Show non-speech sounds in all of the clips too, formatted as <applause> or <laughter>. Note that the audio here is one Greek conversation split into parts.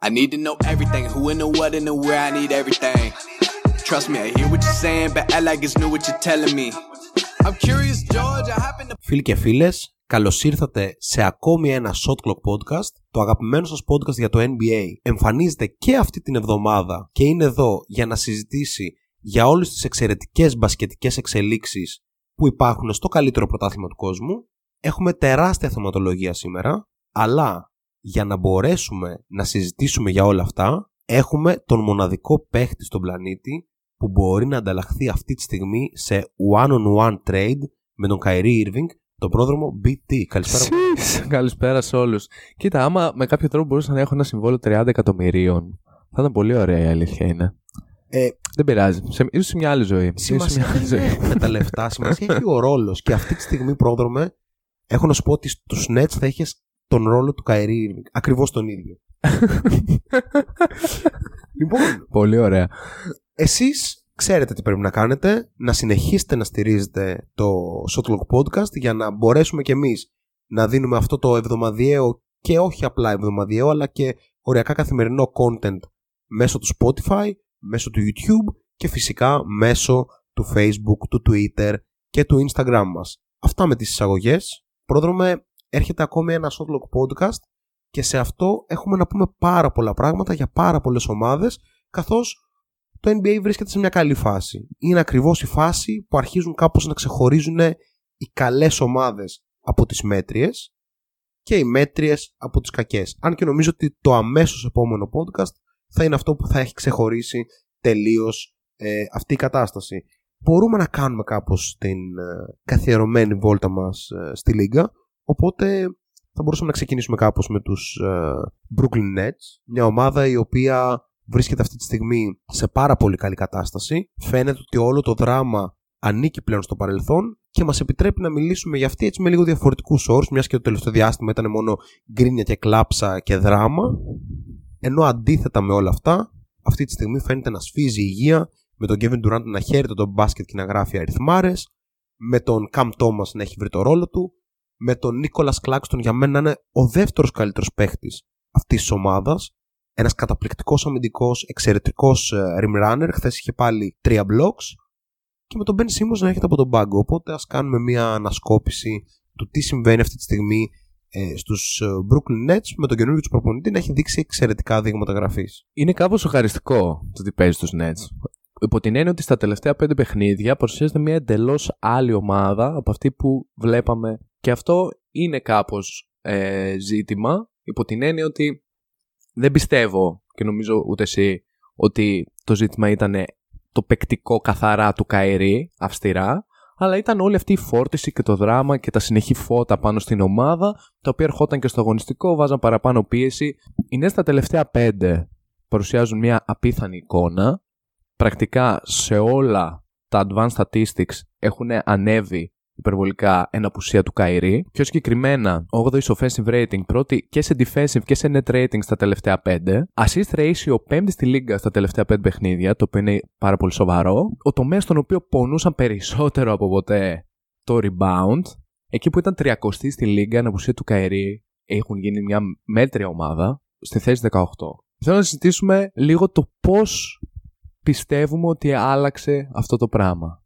I need to know everything, who and the what and the where, I need everything. Trust me, I hear what you're saying, but I like it's new what you're telling me. I'm curious, George, I happen to... Φίλοι και φίλες, καλώς ήρθατε σε ακόμη ένα Shot Clock Podcast, το αγαπημένο σας podcast για το NBA. Εμφανίζεται και αυτή την εβδομάδα και είναι εδώ για να συζητήσει για όλες τις εξαιρετικές μπασκετικές εξελίξεις που υπάρχουν στο καλύτερο πρωτάθλημα του κόσμου. Έχουμε τεράστια θεματολογία σήμερα, αλλά για να μπορέσουμε να συζητήσουμε για όλα αυτά, έχουμε τον μοναδικό παίχτη στον πλανήτη που μπορεί να ανταλλαχθεί αυτή τη στιγμή σε one-on-one trade με τον Kyrie Irving, τον πρόδρομο BT. Καλησπέρα. Σεις, Καλησπέρα σε όλους. Κοίτα, άμα με κάποιο τρόπο μπορούσα να έχω ένα συμβόλαιο 30 εκατομμυρίων, θα ήταν πολύ ωραία η αλήθεια είναι. Ε, Δεν πειράζει. Σε, ίσως σε μια άλλη ζωή. Ίσως σε σημασία μια άλλη δεν ζωή. είναι με τα λεφτά, σημασία έχει ο ρόλος. Και αυτή τη στιγμή, πρόδρομε, έχω να σου πω ότι στους Nets θα είχες τον ρόλο του Kyrie Irving. Ακριβώς τον ίδιο. <laughs> λοιπόν, πολύ ωραία. Εσείς ξέρετε τι πρέπει να κάνετε, να συνεχίσετε να στηρίζετε το Shotlock Podcast για να μπορέσουμε κι εμείς να δίνουμε αυτό το εβδομαδιαίο και όχι απλά εβδομαδιαίο αλλά και οριακά καθημερινό content μέσω του Spotify, μέσω του YouTube και φυσικά μέσω του Facebook, του Twitter και του Instagram μας. Αυτά με τις εισαγωγές. Πρόδρομε, έρχεται ακόμη ένας Shotlock Podcast και σε αυτό έχουμε να πούμε πάρα πολλά πράγματα για πάρα πολλές ομάδες καθώς το NBA βρίσκεται σε μια καλή φάση. Είναι ακριβώς η φάση που αρχίζουν κάπως να ξεχωρίζουν οι καλές ομάδες από τις μέτριες και οι μέτριες από τις κακές. Αν και νομίζω ότι το αμέσως επόμενο podcast θα είναι αυτό που θα έχει ξεχωρίσει τελείως ε, αυτή η κατάσταση. Μπορούμε να κάνουμε κάπως την ε, καθιερωμένη βόλτα μας ε, στη Λίγκα, οπότε θα μπορούσαμε να ξεκινήσουμε κάπως με τους ε, Brooklyn Nets, μια ομάδα η οποία βρίσκεται αυτή τη στιγμή σε πάρα πολύ καλή κατάσταση. Φαίνεται ότι όλο το δράμα ανήκει πλέον στο παρελθόν και μας επιτρέπει να μιλήσουμε για αυτή έτσι με λίγο διαφορετικούς όρους, μιας και το τελευταίο διάστημα ήταν μόνο γκρίνια και κλάψα και δράμα. Ενώ αντίθετα με όλα αυτά, αυτή τη στιγμή φαίνεται να σφίζει η υγεία, με τον Kevin Durant να χαίρεται τον μπάσκετ και να γράφει αριθμάρες, με τον Cam Thomas να έχει βρει το ρόλο του, με τον Nicholas Claxton για μένα να είναι ο δεύτερος καλύτερος παίχτης αυτής της ομάδας, ένας καταπληκτικός αμυντικός, εξαιρετικός ε, rim runner, χθες είχε πάλι τρία blocks και με τον Ben Simmons να έρχεται από τον πάγκο. Οπότε ας κάνουμε μια ανασκόπηση του τι συμβαίνει αυτή τη στιγμή ε, στους ε, Brooklyn Nets με τον καινούργιο τους προπονητή να έχει δείξει εξαιρετικά δείγματα γραφής. Είναι κάπως σοκαριστικό το ότι παίζει στους Nets. Υπό την έννοια ότι στα τελευταία πέντε παιχνίδια παρουσιάζεται μια εντελώς άλλη ομάδα από αυτή που βλέπαμε. Και αυτό είναι κάπως ε, ζήτημα. Υπό την έννοια ότι δεν πιστεύω και νομίζω ούτε εσύ ότι το ζήτημα ήταν το παικτικό καθαρά του Καερή, αυστηρά, αλλά ήταν όλη αυτή η φόρτιση και το δράμα και τα συνεχή φώτα πάνω στην ομάδα, τα οποία ερχόταν και στο αγωνιστικό, βάζαν παραπάνω πίεση. Οι νέες τα τελευταία πέντε παρουσιάζουν μια απίθανη εικόνα. Πρακτικά σε όλα τα advanced statistics έχουν ανέβει υπερβολικά εν απουσία του Καϊρή. Πιο συγκεκριμένα, 8η offensive rating, πρώτη και σε defensive και σε net rating στα τελευταία 5. Assist ratio, πέμπτη στη λίγα στα τελευταία 5 παιχνίδια, το οποίο είναι πάρα πολύ σοβαρό. Ο τομέας στον οποίο πονούσαν περισσότερο από ποτέ το rebound, εκεί που ήταν 30 στη λίγα εν απουσία του Καϊρή, έχουν γίνει μια μέτρια ομάδα στη θέση 18. Θέλω να συζητήσουμε λίγο το πώς πιστεύουμε ότι άλλαξε αυτό το πράγμα.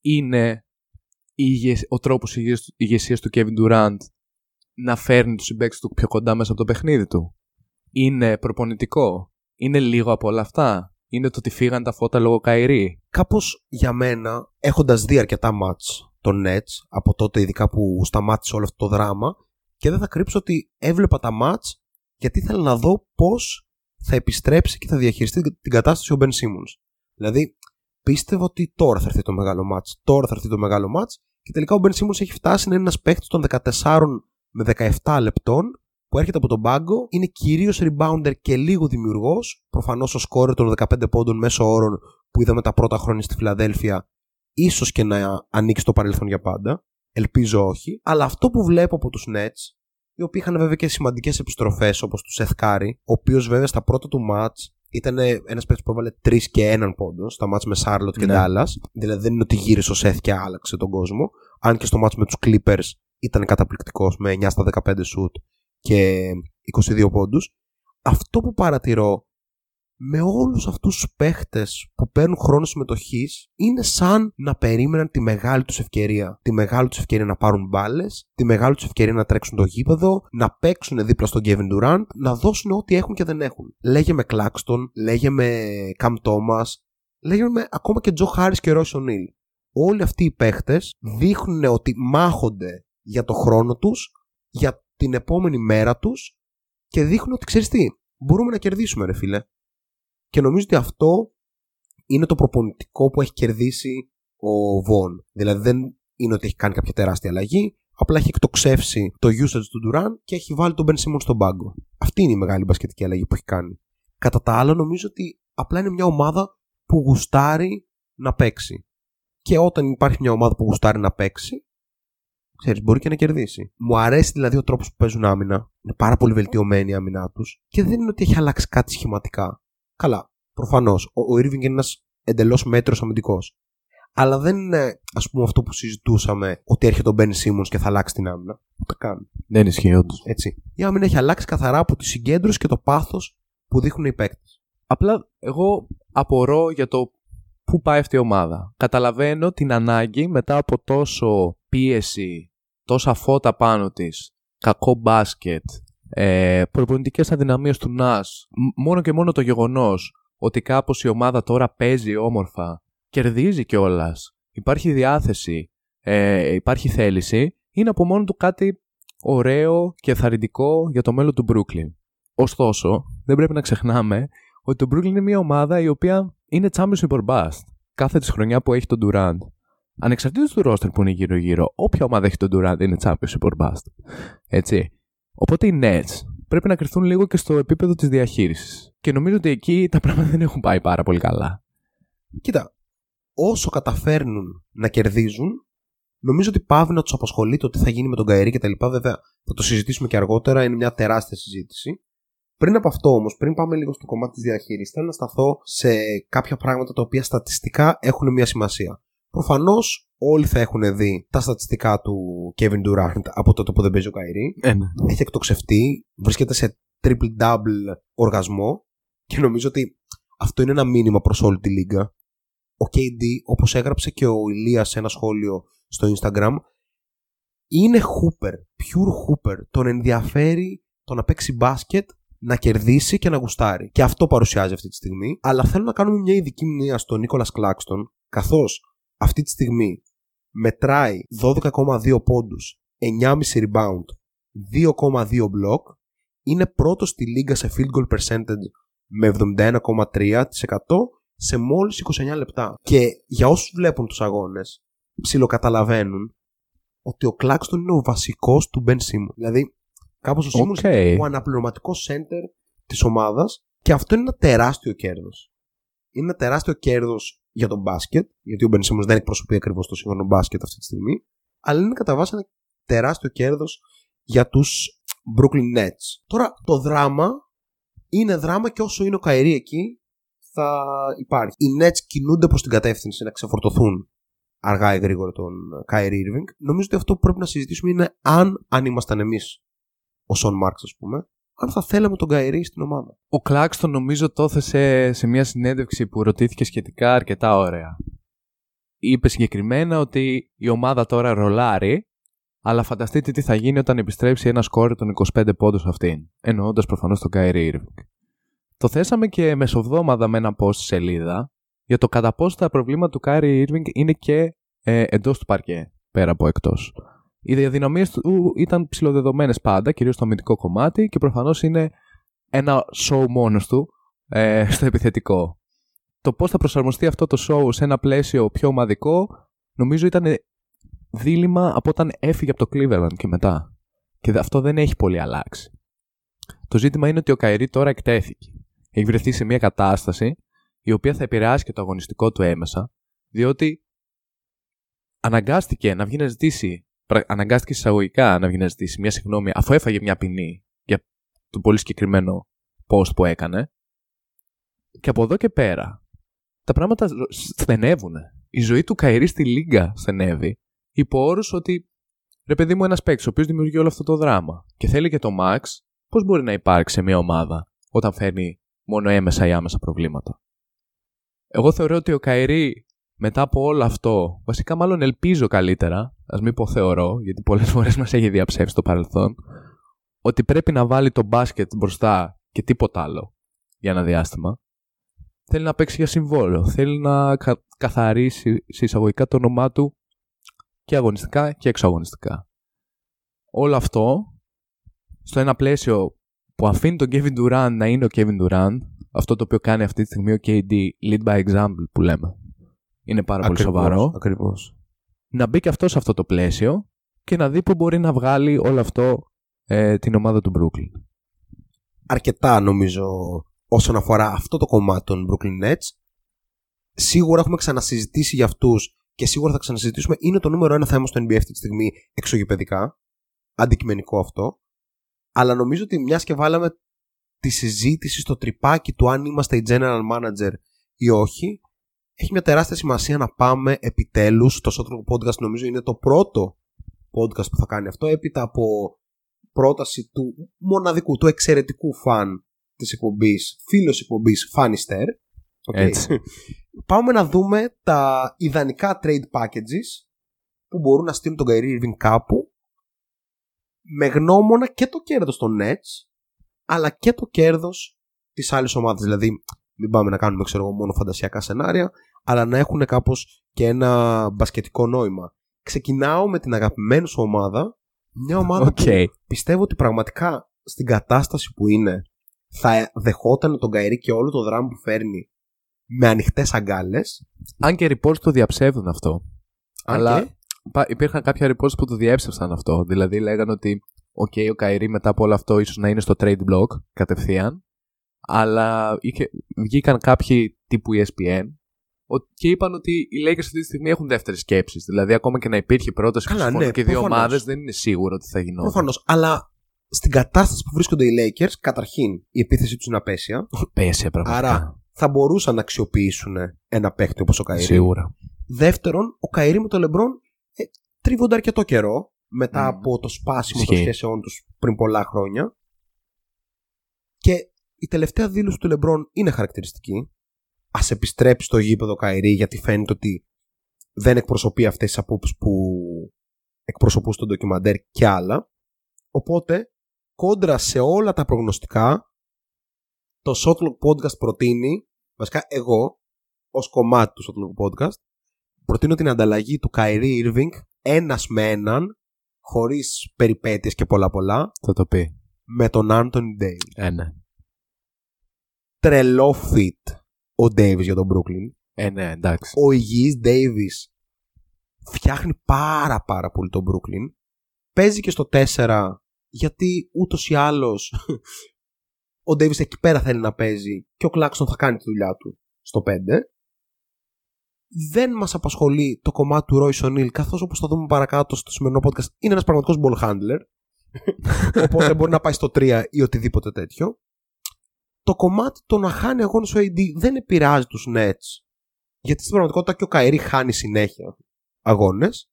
Είναι η ηγεσ- ο τρόπος ηγεσ- ηγεσίας του Kevin Durant να φέρνει τους συμπαίκτες του πιο κοντά μέσα από το παιχνίδι του. Είναι προπονητικό; Είναι λίγο από όλα αυτά; Είναι το ότι φύγαν τα φώτα λόγω Καϊρή; Κάπως για μένα, έχοντας δει αρκετά μάτς των Nets, από τότε ειδικά που σταμάτησε όλο αυτό το δράμα, και δεν θα κρύψω ότι έβλεπα τα μάτς γιατί ήθελα να δω πώς θα επιστρέψει και θα διαχειριστεί την κατάσταση ο Ben Simmons. Δηλαδή, πίστευα ότι τώρα θα έρθει το μεγάλο μάτς, τώρα θα έρθει το μεγάλο μάτς και τελικά ο Ben Simmons έχει φτάσει να είναι ένας παίκτης των 14 με 17 λεπτών που έρχεται από τον πάγκο, είναι κυρίως rebounder και λίγο δημιουργός, προφανώς ο σκόρερ των 15 πόντων μέσω όρων που είδαμε τα πρώτα χρόνια στη Φιλαδέλφια, ίσως και να ανοίξει το παρελθόν για πάντα. Ελπίζω όχι. Αλλά αυτό που βλέπω από τους Nets, οι οποίοι είχαν βέβαια και σημαντικές επιστροφές όπως τους Seth Curry, ο οποίος βέβαια στα πρώτα του μάτς ήταν ένας παίκτης που έβαλε 3 και έναν πόντο στα μάτς με Charlotte και Ναι. Dallas. Δηλαδή δεν είναι ότι γύρισε ο Seth και άλλαξε τον κόσμο. Αν και στο μάτς με τους Clippers ήταν καταπληκτικός με 9 στα 15 shoot και 22 πόντους. αυτό που παρατηρώ με όλους αυτούς τους παίχτες που παίρνουν χρόνο συμμετοχής είναι σαν να περίμεναν τη μεγάλη τους ευκαιρία. Τη μεγάλη τους ευκαιρία να πάρουν μπάλες, τη μεγάλη τους ευκαιρία να τρέξουν το γήπεδο, να παίξουν δίπλα στον Kevin Durant, να δώσουν ό,τι έχουν και δεν έχουν. Λέγε με Claxton, λέγε με Cam Thomas, λέγε με ακόμα και Joe Harris και Royce O'Neal. Όλοι αυτοί οι παίχτες δείχνουν ότι μάχονται για το χρόνο τους, για την επόμενη μέρα τους και δείχνουν ότι ξέρεις τι, μπορούμε να κερδίσουμε ρε φίλε. Και νομίζω ότι αυτό είναι το προπονητικό που έχει κερδίσει ο Βον. Δηλαδή δεν είναι ότι έχει κάνει κάποια τεράστια αλλαγή, απλά έχει εκτοξεύσει το usage του Duran και έχει βάλει τον Ben Simmons στον πάγκο. Αυτή είναι η μεγάλη μπασκετική αλλαγή που έχει κάνει. Κατά τα άλλα, νομίζω ότι απλά είναι μια ομάδα που γουστάρει να παίξει. Και όταν υπάρχει μια ομάδα που γουστάρει να παίξει, ξέρεις, μπορεί και να κερδίσει. Μου αρέσει δηλαδή ο τρόπος που παίζουν άμυνα. Είναι πάρα πολύ βελτιωμένη η άμυνά τους και δεν είναι ότι έχει αλλάξει κάτι σχηματικά. Καλά, προφανώς. Ο, ο Irving είναι ένας εντελώς μέτρο αμυντικός. Αλλά δεν είναι, ας πούμε, αυτό που συζητούσαμε ότι έρχεται ο Ben Simmons και θα αλλάξει την άμυνα. Ούτε καν. Δεν ισχύει όντως. Έτσι. Η άμυνα έχει αλλάξει καθαρά από τη συγκέντρωση και το πάθος που δείχνουν οι παίκτες. Απλά εγώ απορώ για το πού πάει αυτή η ομάδα. Καταλαβαίνω την ανάγκη μετά από τόσο πίεση, τόσα φώτα πάνω της, κακό μπάσκετ, ε, προπονητικές αδυναμίες του ΝΑΣ, μόνο και μόνο το γεγονός ότι κάπως η ομάδα τώρα παίζει όμορφα, κερδίζει κιόλας, υπάρχει διάθεση, ε, υπάρχει θέληση, είναι από μόνο του κάτι ωραίο και θαρρυντικό για το μέλλον του Brooklyn. Ωστόσο, δεν πρέπει να ξεχνάμε ότι το Brooklyn είναι μια ομάδα η οποία είναι championship or bust. Κάθε της χρονιά που έχει τον Durant. Ανεξαρτήτως του roster που είναι γύρω-γύρω, όποια ομάδα έχει τον Durant είναι championship or bust. Έτσι. Οπότε οι Nets πρέπει να κρυθούν λίγο και στο επίπεδο της διαχείρισης. Και νομίζω ότι εκεί τα πράγματα δεν έχουν πάει πάρα πολύ καλά. Κοίτα, όσο καταφέρνουν να κερδίζουν, νομίζω ότι πάβει να τους απασχολεί το τι θα γίνει με τον Καερή και τα λοιπά. Βέβαια, θα το συζητήσουμε και αργότερα, είναι μια τεράστια συζήτηση. Πριν από αυτό όμως, πριν πάμε λίγο στο κομμάτι της διαχείρισης, θέλω να σταθώ σε κάποια πράγματα τα οποία στατιστικά έχουν μια σημασία. Προφανώς όλοι θα έχουν δει τα στατιστικά του Kevin Durant από τότε που δεν παίζει ο Καϊρή. Ε, ναι. Έχει εκτοξευτεί, βρίσκεται σε triple-double οργασμό και νομίζω ότι αυτό είναι ένα μήνυμα προς όλη τη λίγα. Ο KD, όπως έγραψε και ο Ηλίας σε ένα σχόλιο στο Instagram, είναι hooper, pure hooper. Τον ενδιαφέρει το να παίξει μπάσκετ, να κερδίσει και να γουστάρει. Και αυτό παρουσιάζει αυτή τη στιγμή. Αλλά θέλω να κάνουμε μια ειδική μνήμα στον Νίκολα Κλάξτον, καθώς αυτή τη στιγμή μετράει 12,2 πόντους, 9,5 rebound, 2,2 block, είναι πρώτος στη λίγα σε field goal percentage με 71,3% σε μόλις 29 λεπτά. Και για όσους βλέπουν τους αγώνες, ψιλοκαταλαβαίνουν ότι ο Κλάξτον είναι ο βασικός του Ben Simmons. Δηλαδή, κάπως ο Simmons Okay. είναι ο αναπληρωματικός center της ομάδας και αυτό είναι ένα τεράστιο κέρδος. Είναι ένα τεράστιο κέρδος για τον μπάσκετ, γιατί ο Ben Simmons δεν εκπροσωπεί ακριβώς το σύγχρονο μπάσκετ αυτή τη στιγμή, αλλά είναι κατά βάση ένα τεράστιο κέρδος για τους Brooklyn Nets. Τώρα, το δράμα είναι δράμα και όσο είναι ο Καϊρή εκεί θα υπάρχει. Οι Nets κινούνται προς την κατεύθυνση να ξεφορτωθούν αργά ή γρήγορα τον Kyrie Irving. Νομίζω ότι αυτό που πρέπει να συζητήσουμε είναι αν, αν ήμασταν εμείς ο Σον Μάρξ ας πούμε, αν θα θέλαμε τον Kyrie στην ομάδα. Ο Κλάξτον νομίζω το έθεσε σε μια συνέντευξη που ρωτήθηκε σχετικά αρκετά ωραία. Είπε συγκεκριμένα ότι η ομάδα τώρα ρολάρει, αλλά φανταστείτε τι θα γίνει όταν επιστρέψει ένα σκόρ των 25 πόντων αυτήν. Εννοώντας προφανώς τον Kyrie Irving. Το θέσαμε και μεσοβδόμαδα με ένα post στη σελίδα για το κατά πόσο τα προβλήματα του Kyrie Irving είναι και ε, εντός του παρκέ, πέρα από εκτός. Οι διαδυναμίες του ήταν ψηλοδεδομένες πάντα, κυρίως στο αμυντικό κομμάτι και προφανώς είναι ένα show μόνος του ε, <laughs> στο επιθετικό. Το πώς θα προσαρμοστεί αυτό το show σε ένα πλαίσιο πιο ομαδικό, νομίζω ήταν δίλημα από όταν έφυγε από το Cleveland και μετά. Και αυτό δεν έχει πολύ αλλάξει. Το ζήτημα είναι ότι ο Καϊρή τώρα εκτέθηκε. Έχει βρεθεί σε μια κατάσταση η οποία θα επηρεάσει και το αγωνιστικό του έμεσα, διότι αναγκάστηκε να βγει να ζητήσει, πρα- αναγκάστηκε εισαγωγικά να βγει να ζητήσει μια συγγνώμη αφού έφαγε μια ποινή για το πολύ συγκεκριμένο post που έκανε. Και από εδώ και πέρα τα πράγματα στενεύουν. Η ζωή του Καϊρή στη Λίγκα στενεύει υπό όρους ότι ρε παιδί μου ένας παίκτης ο οποίος δημιουργεί όλο αυτό το δράμα και θέλει και το Max, πώς μπορεί να υπάρξει σε μια ομάδα όταν φέρνει μόνο έμεσα ή άμεσα προβλήματα; Εγώ θεωρώ ότι ο Καϊρή μετά από όλο αυτό, βασικά μάλλον ελπίζω καλύτερα, ας μην πω θεωρώ, γιατί πολλές <laughs> φορές μας έχει διαψεύσει το παρελθόν, ότι πρέπει να βάλει το μπάσκετ μπροστά και τίποτα άλλο για ένα διάστημα. Θέλει να παίξει για συμβόλαιο. Θέλει να καθαρίσει εισαγωγικά το όνομά του και αγωνιστικά και εξωαγωνιστικά. Όλο αυτό στο ένα πλαίσιο που αφήνει τον Kevin Durant να είναι ο Kevin Durant, αυτό το οποίο κάνει αυτή τη στιγμή ο KD, lead by example που λέμε. Είναι πάρα ακριβώς, πολύ σοβαρό. Ακριβώς. Να μπει και αυτό σε αυτό το πλαίσιο και να δει που μπορεί να βγάλει όλο αυτό ε, την ομάδα του Brooklyn. Αρκετά νομίζω όσον αφορά αυτό το κομμάτι των Brooklyn Nets. Σίγουρα έχουμε ξανασυζητήσει για αυτούς και σίγουρα θα ξανασυζητήσουμε. Είναι το νούμερο ένα θέμα στο NBA αυτή τη στιγμή εξωγηπαιδικά. Αντικειμενικό αυτό. Αλλά νομίζω ότι μιας και βάλαμε τη συζήτηση στο τρυπάκι του αν είμαστε η general manager ή όχι, έχει μια τεράστια σημασία να πάμε επιτέλους. Το Shotlock Podcast νομίζω είναι το πρώτο podcast που θα κάνει αυτό, έπειτα από πρόταση του μοναδικού, του εξαιρετικού φαν της εκπομπής, φίλος εκπομπής Φάνιστερ. Έτσι. <laughs> Πάμε να δούμε τα ιδανικά trade packages που μπορούν να στείλουν τον Kyrie Irving κάπου με γνώμονα και το κέρδος των Nets αλλά και το κέρδος της άλλης ομάδας. Δηλαδή μην πάμε να κάνουμε ξέρω, εγώ, μόνο φαντασιακά σενάρια αλλά να έχουν κάπως και ένα μπασκετικό νόημα. Ξεκινάω με την αγαπημένη σου ομάδα μια ομάδα Okay. που πιστεύω ότι πραγματικά στην κατάσταση που είναι θα δεχόταν τον Καϊρή και όλο το δράμα που φέρνει με ανοιχτές αγκάλες. Αν και reports το διαψεύδουν αυτό. αλλά και- πα- υπήρχαν κάποια reports που το διέψευσαν αυτό. Δηλαδή λέγανε ότι okay, ο Καϊρή μετά από όλο αυτό ίσως να είναι στο trade block κατευθείαν. Αλλά είχε, βγήκαν κάποιοι τύπου E ESPN ο- και είπαν ότι οι Lakers αυτή τη στιγμή έχουν δεύτερες σκέψεις. Δηλαδή, ακόμα και να υπήρχε πρόταση που Καλά, συμφωνούν ναι, και οι δύο προφανώς. ομάδες, δεν είναι σίγουρο ότι θα γινόταν. Προφανώς. Αλλά στην κατάσταση που βρίσκονται οι Lakers, καταρχήν η επίθεση τους είναι απαίσια. Απαίσια, πραγματικά. Άρα θα μπορούσαν να αξιοποιήσουν ένα παίχτη όπως ο Kyrie. Σίγουρα. Δεύτερον, ο Kyrie με τον Λεμπρόν ε, τρίβονται αρκετό καιρό μετά Μμμ. από το σπάσιμο των Ισχύει. σχέσεών τους πριν πολλά χρόνια. Και η τελευταία δήλωση του Λεμπρόν είναι χαρακτηριστική. Α επιστρέψει στο γήπεδο Καϊρή γιατί φαίνεται ότι δεν εκπροσωπεί αυτές τις απόψεις που εκπροσωπούν στο ντοκιμαντέρ και άλλα. Οπότε, κόντρα σε όλα τα προγνωστικά, το Shotlock Podcast προτείνει, βασικά εγώ, ως κομμάτι του Shotlock Podcast, προτείνω την ανταλλαγή του Kyrie Irving ένας με έναν, χωρίς περιπέτειες και πολλά πολλά, Θα το πει. με τον Anthony Davis. Ε, ναι. Τρελό fit ο Davis για τον Brooklyn. Ε, ναι, εντάξει. Ο υγιής Davis φτιάχνει πάρα πάρα πολύ τον Brooklyn. Παίζει και στο 4 γιατί ούτως ή άλλως <laughs> ο Davis εκεί πέρα θέλει να παίζει και ο Claxton θα κάνει τη δουλειά του στο 5. Δεν μας απασχολεί το κομμάτι του Royce O'Neal καθώς όπως θα δούμε παρακάτω στο σημερινό podcast είναι ένας πραγματικός ball handler <laughs> οπότε μπορεί να πάει στο 3 ή οτιδήποτε τέτοιο. Το κομμάτι το να χάνει αγώνες ο AD δεν επηρεάζει τους Nets. Γιατί στην πραγματικότητα και ο Καερή χάνει συνέχεια αγώνες.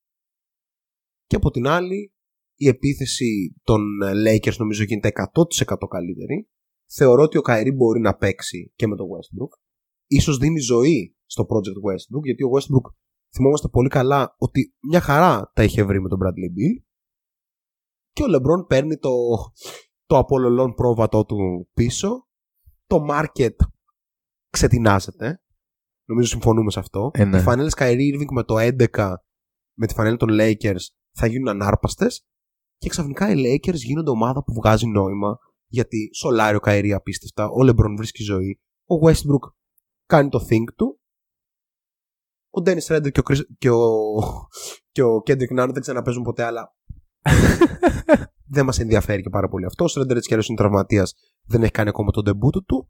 Και από την άλλη η επίθεση των Lakers νομίζω γίνεται 100% καλύτερη. Θεωρώ ότι ο Καερή μπορεί να παίξει και με τον Westbrook. Ίσως δίνει ζωή στο project Westbrook γιατί ο Westbrook θυμόμαστε πολύ καλά ότι μια χαρά τα είχε βρει με τον Bradley Bill και ο LeBron παίρνει το, το απολολόν πρόβατό του πίσω το market ξετινάζεται Νομίζω συμφωνούμε σε αυτό. Ε, ναι. Οι φανέλε Kyrie Irving με το 11 με τη φανέλα των Lakers θα γίνουν ανάρπαστες και ξαφνικά οι Lakers γίνονται ομάδα που βγάζει νόημα γιατί σολάρει ο Kyrie απίστευτα, ο LeBron βρίσκει ζωή, ο Westbrook κάνει το think του, ο Dennis Redder και ο, Chris, και ο, και ο Kendrick Nunn δεν ξαναπέζουν ποτέ, αλλά <laughs> δεν μας ενδιαφέρει και πάρα πολύ αυτό. Ο Redder έτσι κι αλλιώς είναι τραυματίας, δεν έχει κάνει ακόμα τον debut του.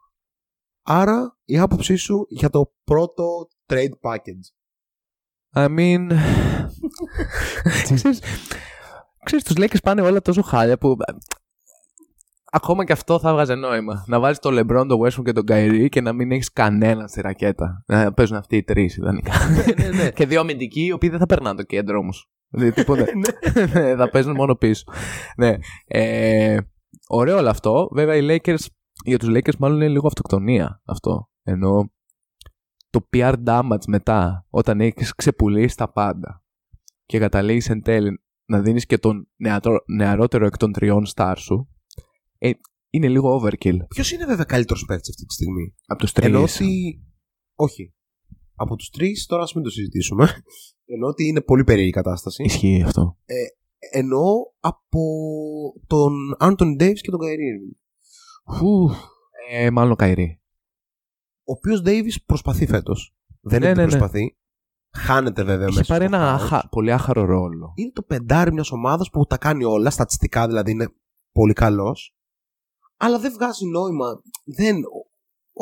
Άρα, η άποψή σου για το πρώτο trade package. I mean... ξέρεις, ξέρεις, τους Lakers πάνε όλα τόσο χάλια που... Ακόμα και αυτό θα έβγαζε νόημα. Να βάζεις τον LeBron, τον Westbrook και τον Kyrie και να μην έχεις κανένα στη ρακέτα. Να παίζουν αυτοί οι τρεις ιδανικά. και δύο αμυντικοί οι οποίοι δεν θα περνάνε το κέντρο όμως. Δηλαδή, τίποτα. <laughs> Ναι, θα παίζουν μόνο πίσω. Ναι. Ε, ωραίο όλο αυτό. Βέβαια οι Lakers για τους Lakers μάλλον είναι λίγο αυτοκτονία αυτό. Ενώ το PR damage μετά, όταν έχεις ξεπουλήσει τα πάντα και καταλήγεις εν τέλει να δίνεις και τον νεατρο, νεαρότερο εκ των τριών star σου, ε, είναι λίγο overkill. Ποιος είναι βέβαια καλύτερος παίκτης αυτή τη στιγμή; Από τους τρεις. Ενώ ότι. Όχι. Από τους τρεις, τώρα ας μην το συζητήσουμε. Ενώ ότι είναι πολύ περίεργη η κατάσταση. Ισχύει αυτό. Ενώ από τον Άντων Ντέιβις και τον Καϊρή. Φου. Ε, μάλλον ο Καϊρή. Ο οποίος Ντέιβις προσπαθεί φέτος. Δεν Ναι, είναι ότι ναι, ναι. προσπαθεί. Χάνεται βέβαια Έχει μέσα. πάρει στο ένα χάος. άχα, πολύ άχαρο ρόλο. Είναι το πεντάρι μιας ομάδας που τα κάνει όλα, στατιστικά δηλαδή είναι πολύ καλός. Αλλά δεν βγάζει νόημα. Δεν, ο-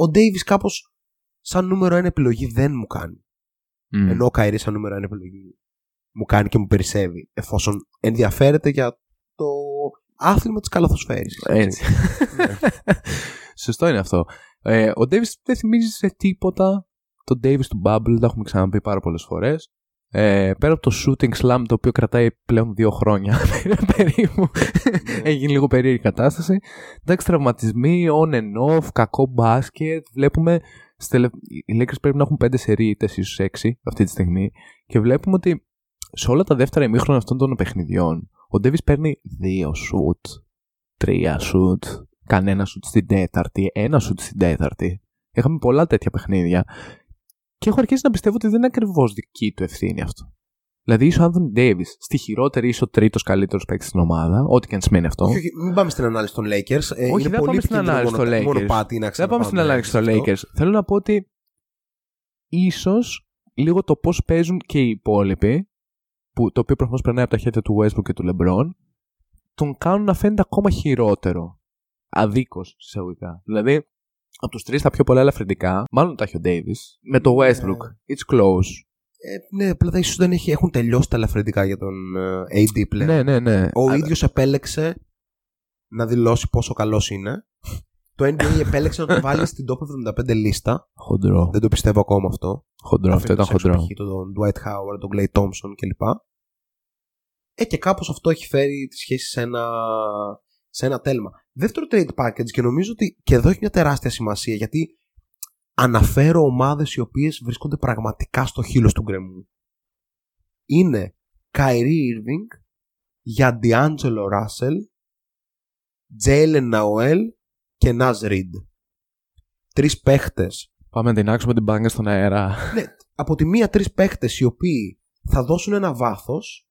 ο Ντέιβις κάπως σαν νούμερο ένα επιλογή δεν μου κάνει. Μμ. Ενώ ο Καϊρής σαν νούμερο ένα επιλογή μου κάνει και μου περισσεύει εφόσον ενδιαφέρεται για το άθλημα της καλαθοσφαίρης. Έτσι. Ναι. <laughs> Σωστό είναι αυτό. Ε, ο Davis δεν θυμίζει σε τίποτα τον Davis του Bubble, τα έχουμε ξαναπεί πάρα πολλές φορές. Ε, πέρα από το shooting slam το οποίο κρατάει πλέον δύο χρόνια <laughs> περίπου έχει γίνει λίγο περίεργη κατάσταση εντάξει τραυματισμοί on and off κακό μπάσκετ βλέπουμε στις τελε- οι Lakers πρέπει να έχουν πέντε σερίτες ίσως έξι αυτή τη στιγμή και βλέπουμε ότι σε όλα τα δεύτερα ημίχρονα αυτών των παιχνιδιών ο Davis παίρνει δύο shoot τρία σουτ, κανένα σουτ στην τέταρτη, ένα σουτ στην τέταρτη. Είχαμε πολλά τέτοια παιχνίδια. Και έχω αρχίσει να πιστεύω ότι δεν είναι ακριβώς δική του ευθύνη αυτό. Δηλαδή, είσαι ο Άνθονι Ντέιβι στη χειρότερη, είσαι ο τρίτος καλύτερος παίκτης στην ομάδα, ό,τι και αν σημαίνει αυτό. Όχι, όχι, μην πάμε στην ανάλυση των Lakers. Ε, Όχι, είναι δεν πολύ πάμε στην επικίνδυνο ανάλυση των μονο- Lakers. μονοπάτι να Δεν πάμε στην ξαναπάμε ανάλυση των σε αυτό. Lakers. Θέλω να πω ότι ίσως λίγο το πώς παίζουν και οι υπόλοιποι, που, το οποίο προφανώς περνάει από τα χέρια του Westbrook και του LeBron, τον κάνουν να φαίνεται ακόμα χειρότερο. Αδίκως, εισαγωγικά. Δηλαδή, από τους τρεις τα πιο πολλά ελαφρυντικά, μάλλον τα έχει ο Davis, με το Ναι. Westbrook. It's close. Ε, ναι, απλά ίσως δεν έχει, έχουν τελειώσει τα ελαφρυντικά για τον ε, AD πλέον. Ναι, ναι, ναι. Ο Αλλά- ίδιος επέλεξε να δηλώσει πόσο καλός είναι. Το NBA επέλεξε να το βάλει στην top 75 λίστα. Χοντρό. Δεν το πιστεύω ακόμα αυτό. Χοντρό, αυτό ήταν Αφήνοντας έξω χοντρό. π.χ. τον Dwight Howard, τον Clay Thompson κλπ. Ε, και κάπως αυτό έχει φέρει τη σχέση σε ένα, σε ένα τέλμα. Δεύτερο trade package και νομίζω ότι και εδώ έχει μια τεράστια σημασία γιατί αναφέρω ομάδες οι οποίες βρίσκονται πραγματικά στο χείλος του γκρεμού. Είναι Kyrie Irving για D'Angelo Russell, Jalen Noel και Naz Reid. Τρεις παίχτες Πάμε να τεινάξουμε την μπάγκα στον αέρα. ναι, από τη μία τρεις παίχτες οι οποίοι θα δώσουν ένα βάθος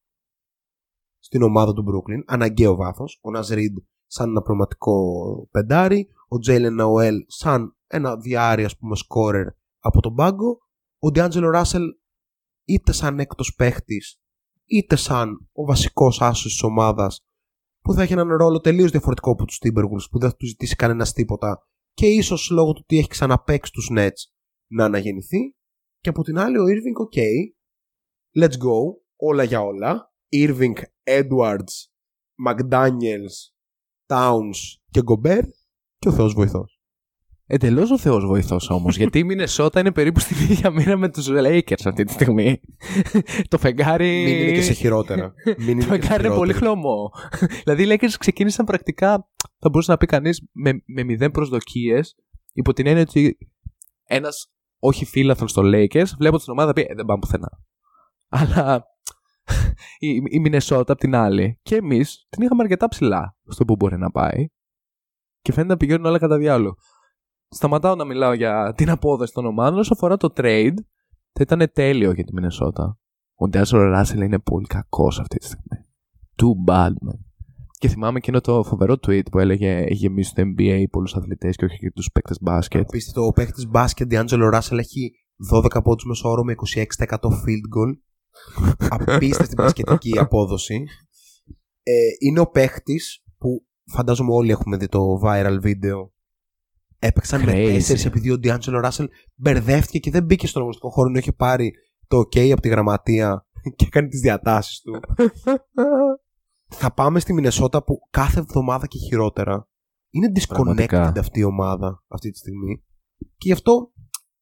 στην ομάδα του Brooklyn, αναγκαίο βάθος, ο Ναζ Reed σαν ένα πραγματικό πεντάρι, ο Jalen Noel σαν ένα διάρρη ας πούμε σκόρερ από τον πάγκο, ο D'Angelo Russell είτε σαν έκτος παίχτης είτε σαν ο βασικός άσος της ομάδας που θα έχει έναν ρόλο τελείως διαφορετικό από τους Timberwolves που δεν θα του ζητήσει κανένας τίποτα και ίσως λόγω του ότι έχει ξαναπαίξει τους Nets να αναγεννηθεί και από την άλλη ο Irving, ok, let's go, όλα για όλα. Irving, Edwards, McDaniels, Towns και Gobert και ο Θεός βοηθός. Εντελώς ο Θεός βοηθός όμως. <laughs> γιατί η Μινεσότα είναι περίπου στην ίδια μοίρα με τους Lakers αυτή τη στιγμή. <laughs> το φεγγάρι. Μην είναι και σε χειρότερα. <laughs> Μην είναι Το και σε φεγγάρι είναι πολύ χειρότερα. χλωμό. δηλαδή οι Lakers ξεκίνησαν πρακτικά, θα μπορούσε να πει κανείς, με, με μηδέν προσδοκίες, υπό την έννοια ότι ένας όχι φίλαθρο στο Lakers, βλέπω την ομάδα πει ε, δεν πάμε πουθενά. Αλλά η, η Μινεσότα απ' την άλλη και εμείς την είχαμε αρκετά ψηλά στο που μπορεί να πάει. Και φαίνεται να πηγαίνουν όλα κατά διάλογο. Σταματάω να μιλάω για την απόδοση των ομάδων. Όσο αφορά το trade, θα ήταν τέλειο για τη Μινεσότα. Ο Ντέσορ Ράσελ είναι πολύ κακός αυτή τη στιγμή. Too bad, man. Και θυμάμαι εκείνο το φοβερό tweet που έλεγε έχει γεμίσει το NBA πολλούς αθλητές και όχι και τους παίκτες μπάσκετ. Απίστευτο. Ο παίχτη μπάσκετ D'Angelo Russell έχει 12 πόντους μέσω όρο με 26% field goal. Απίστευτη <laughs> μπασκετική απόδοση. Ε, είναι ο παίχτη που φαντάζομαι όλοι έχουμε δει το viral βίντεο. Έπαιξαν με Crazy. 4 επειδή ο D'Angelo Russell μπερδεύτηκε και δεν μπήκε στον αγωνιστικό χώρο ενώ είχε πάρει το OK από τη γραμματεία <laughs> και έκανε τις διατάσεις του. <laughs> θα πάμε στη Μινεσότα που κάθε εβδομάδα και χειρότερα είναι disconnected Πραγματικά. αυτή η ομάδα αυτή τη στιγμή. Και γι' αυτό,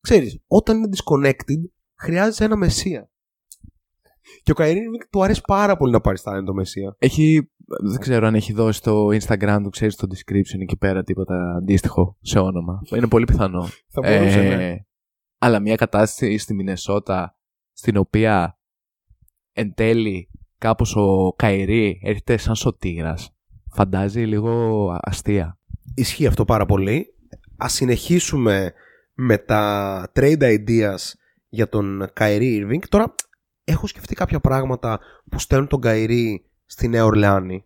ξέρεις, όταν είναι disconnected, χρειάζεσαι ένα μεσία. Και ο Καϊρή του αρέσει πάρα πολύ να πάρει στα το Μεσία. Έχει, δεν ξέρω αν έχει δώσει στο Instagram του, ξέρεις στο description εκεί πέρα τίποτα αντίστοιχο σε όνομα. Είναι πολύ πιθανό. Θα μπορούσε, Ε, ναι. Αλλά μια κατάσταση στη Μινεσότα στην οποία εν τέλει κάπως ο Καϊρή έρχεται σαν σωτήρας φαντάζει λίγο αστεία. Ισχύει αυτό πάρα πολύ. Ας συνεχίσουμε με τα trade ideas για τον Kyrie Irving. Τώρα έχω σκεφτεί κάποια πράγματα που στέλνουν τον Kyrie στη Νέα Ορλεάνη.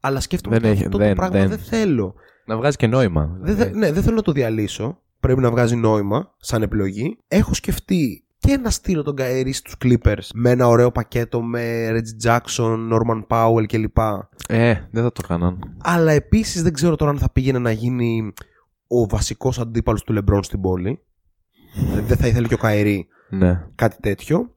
Αλλά σκέφτομαι Δεν ότι έχει- αυτό δεν- το πράγμα δεν, δεν- θέλω. Να βγάζει και νόημα. Δεν, θε- ναι, δεν θέλω να το διαλύσω. Πρέπει να βγάζει νόημα σαν επιλογή. Έχω σκεφτεί και να στείλω τον Kyrie στους Clippers με ένα ωραίο πακέτο με Reggie Jackson, Norman Powell κλπ. Ε, δεν θα το κάναν. Αλλά επίσης δεν ξέρω τώρα αν θα πήγαινε να γίνει ο βασικός αντίπαλος του LeBron στην πόλη. Δηλαδή δεν θα ήθελε και ο Καερή Ναι. κάτι τέτοιο.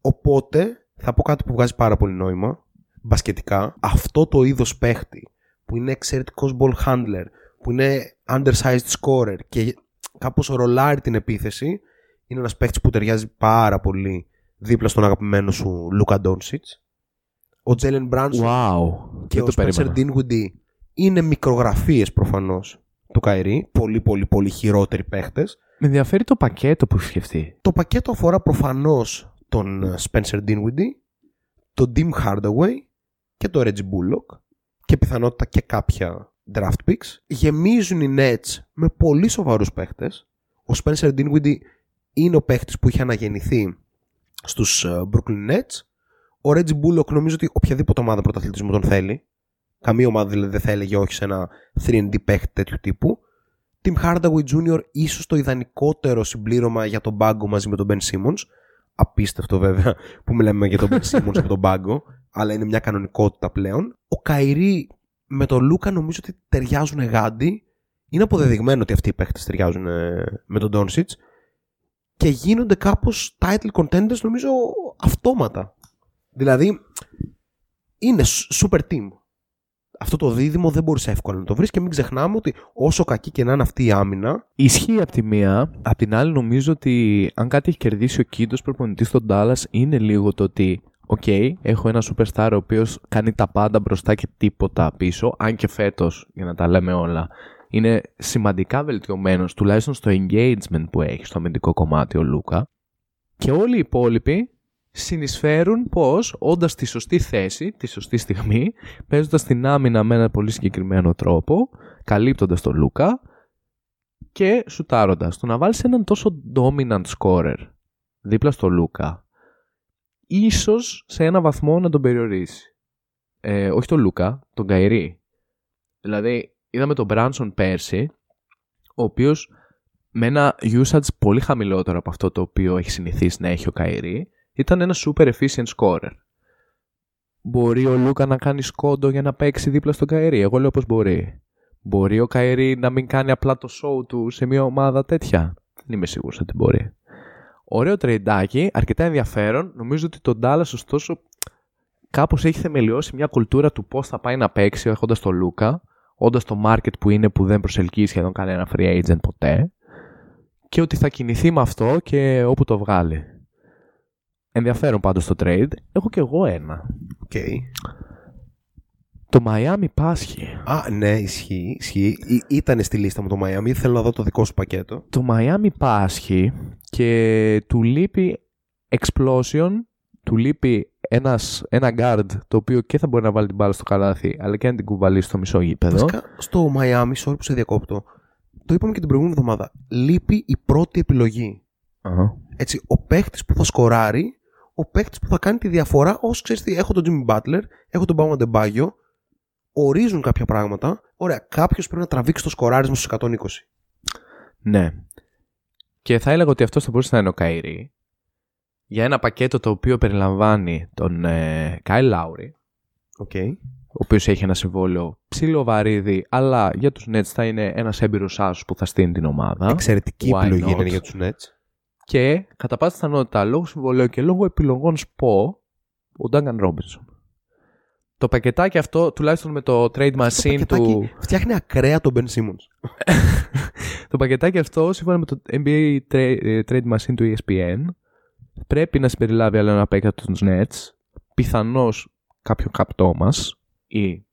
Οπότε θα πω κάτι που βγάζει πάρα πολύ νόημα. Μπασκετικά. Αυτό το είδος παίχτη που είναι εξαιρετικός ball handler, που είναι undersized scorer και κάπως ρολάρει την επίθεση, είναι ένας παίχτης που ταιριάζει πάρα πολύ δίπλα στον αγαπημένο σου Λούκα Ντόνσιτς. Ο Τζέλεν Μπράνσον Wow. και δεν ο το Spencer περίμενα. Dinwiddie είναι μικρογραφίες προφανώς του Καϊρή. Πολύ πολύ πολύ χειρότεροι παίχτες. Με ενδιαφέρει το πακέτο που έχει σκεφτεί. Το πακέτο αφορά προφανώς τον ε, Spencer Dinwiddie, τον Tim Hardaway και τον Reggie Bullock και πιθανότητα και κάποια draft picks. Γεμίζουν οι Nets με πολύ σοβαρούς παίχτες. Ο Spencer Dinwiddie είναι ο παίχτης που είχε αναγεννηθεί στους ε, Brooklyn Nets. Ο Reggie Bullock νομίζω ότι οποιαδήποτε ομάδα πρωταθλητισμού τον θέλει. Καμία ομάδα δηλαδή δεν θα έλεγε όχι σε ένα 3D παίχτη τέτοιου τύπου. Tim Hardaway Jr. ίσως το ιδανικότερο συμπλήρωμα για τον πάγκο μαζί με τον Ben Simmons. Απίστευτο βέβαια που μιλάμε για τον Ben Simmons από τον πάγκο, αλλά είναι μια κανονικότητα πλέον. Ο Καϊρή με τον Λούκα νομίζω ότι ταιριάζουν γάντι. Είναι αποδεδειγμένο ότι αυτοί οι παίχτες ταιριάζουν ε, με τον Doncic και γίνονται κάπως title contenders νομίζω αυτόματα. Δηλαδή είναι σ- super team. Αυτό το δίδυμο δεν μπορείς εύκολα να το βρεις και μην ξεχνάμε ότι όσο κακή και να είναι αυτή η άμυνα Ισχύει από τη μία. Απ' την άλλη, νομίζω ότι αν κάτι έχει κερδίσει ο Κιντ ως προπονητής στον Ντάλας είναι λίγο το ότι, οκ, έχω ένα superstar ο οποίος κάνει τα πάντα μπροστά και τίποτα πίσω. Αν και φέτος, για να τα λέμε όλα, είναι σημαντικά βελτιωμένος, τουλάχιστον στο engagement που έχει στο αμυντικό κομμάτι ο Λούκα. Και όλοι οι υπόλοιποι συνεισφέρουν πως όντας στη σωστή θέση, τη σωστή στιγμή, παίζοντας την άμυνα με ένα πολύ συγκεκριμένο τρόπο, καλύπτοντας τον Λούκα, και σουτάροντας. Το να βάλεις έναν τόσο dominant scorer δίπλα στο Λούκα, ίσως σε ένα βαθμό να τον περιορίσει. Ε, όχι τον Λούκα, τον Kyrie. Δηλαδή, είδαμε τον Μπράνσον πέρσι, ο οποίος με ένα usage πολύ χαμηλότερο από αυτό το οποίο έχει συνηθίσει να έχει ο Kyrie, ήταν ένα super efficient scorer. Μπορεί ο Λούκα να κάνει σκόντο για να παίξει δίπλα στον Kyrie; Εγώ λέω πως μπορεί. Μπορεί ο Kyrie να μην κάνει απλά το show του σε μια ομάδα τέτοια; Δεν είμαι σίγουρος ότι μπορεί. Ωραίο τρεϊντάκι, αρκετά ενδιαφέρον. Νομίζω ότι το Dallas ωστόσο κάπως έχει θεμελιώσει μια κουλτούρα του πώς θα πάει να παίξει έχοντας τον Λούκα, όντας το market που είναι που δεν προσελκύει σχεδόν κανένα free agent ποτέ και ότι θα κινηθεί με αυτό και όπου το βγάλει. Ενδιαφέρον πάντως το trade. Έχω κι εγώ ένα. Okay. Το Miami πάσχει. Α, ναι, ισχύει. ισχύει. Ήταν στη λίστα μου το Miami. Θέλω να δω το δικό σου πακέτο. Το Miami πάσχει και του λείπει explosion, του λείπει ένας, ένα guard το οποίο και θα μπορεί να βάλει την μπάλα στο καλάθι αλλά και να την κουβαλήσει στο μισό γήπεδο. Βασικά, στο Miami, sorry που σε διακόπτω, το είπαμε και την προηγούμενη εβδομάδα. Λείπει η πρώτη επιλογή. Αχα. Έτσι, ο παίχτης που θα σκοράρει, ο παίχτη που θα κάνει τη διαφορά. Όσο ξέρεις τι, έχω τον Jimmy Butler, έχω τον Bama Debaggio, ορίζουν κάποια πράγματα. Ωραία, κάποιος πρέπει να τραβήξει το σκοράρισμα στους 120. Ναι. Και θα έλεγα ότι αυτός θα μπορούσε να είναι ο Καϊρή για ένα πακέτο το οποίο περιλαμβάνει τον ε, Kyle Lowry Okay. ο οποίος έχει ένα συμβόλαιο ψηλό βαρύδι, αλλά για τους Nets θα είναι ένας έμπειρος άσος που θα στείλει την ομάδα. Εξαιρετική Why επιλογή not? είναι για τους Nets. Και κατά πάσα πιθανότητα λόγω συμβολέου και λόγω επιλογών ΣΠΟ, ο Ντάγκαν Ρόμπινσον. Το πακετάκι αυτό, τουλάχιστον με το trade Το machine του. πακετάκι φτιάχνει ακραία τον Ben Simmons. <laughs> το πακετάκι αυτό, σύμφωνα με το NBA tra- ε, trade machine του ESPN, πρέπει να συμπεριλάβει άλλο ένα παίκτη από τους Nets, πιθανώς κάποιο καπτό μας ή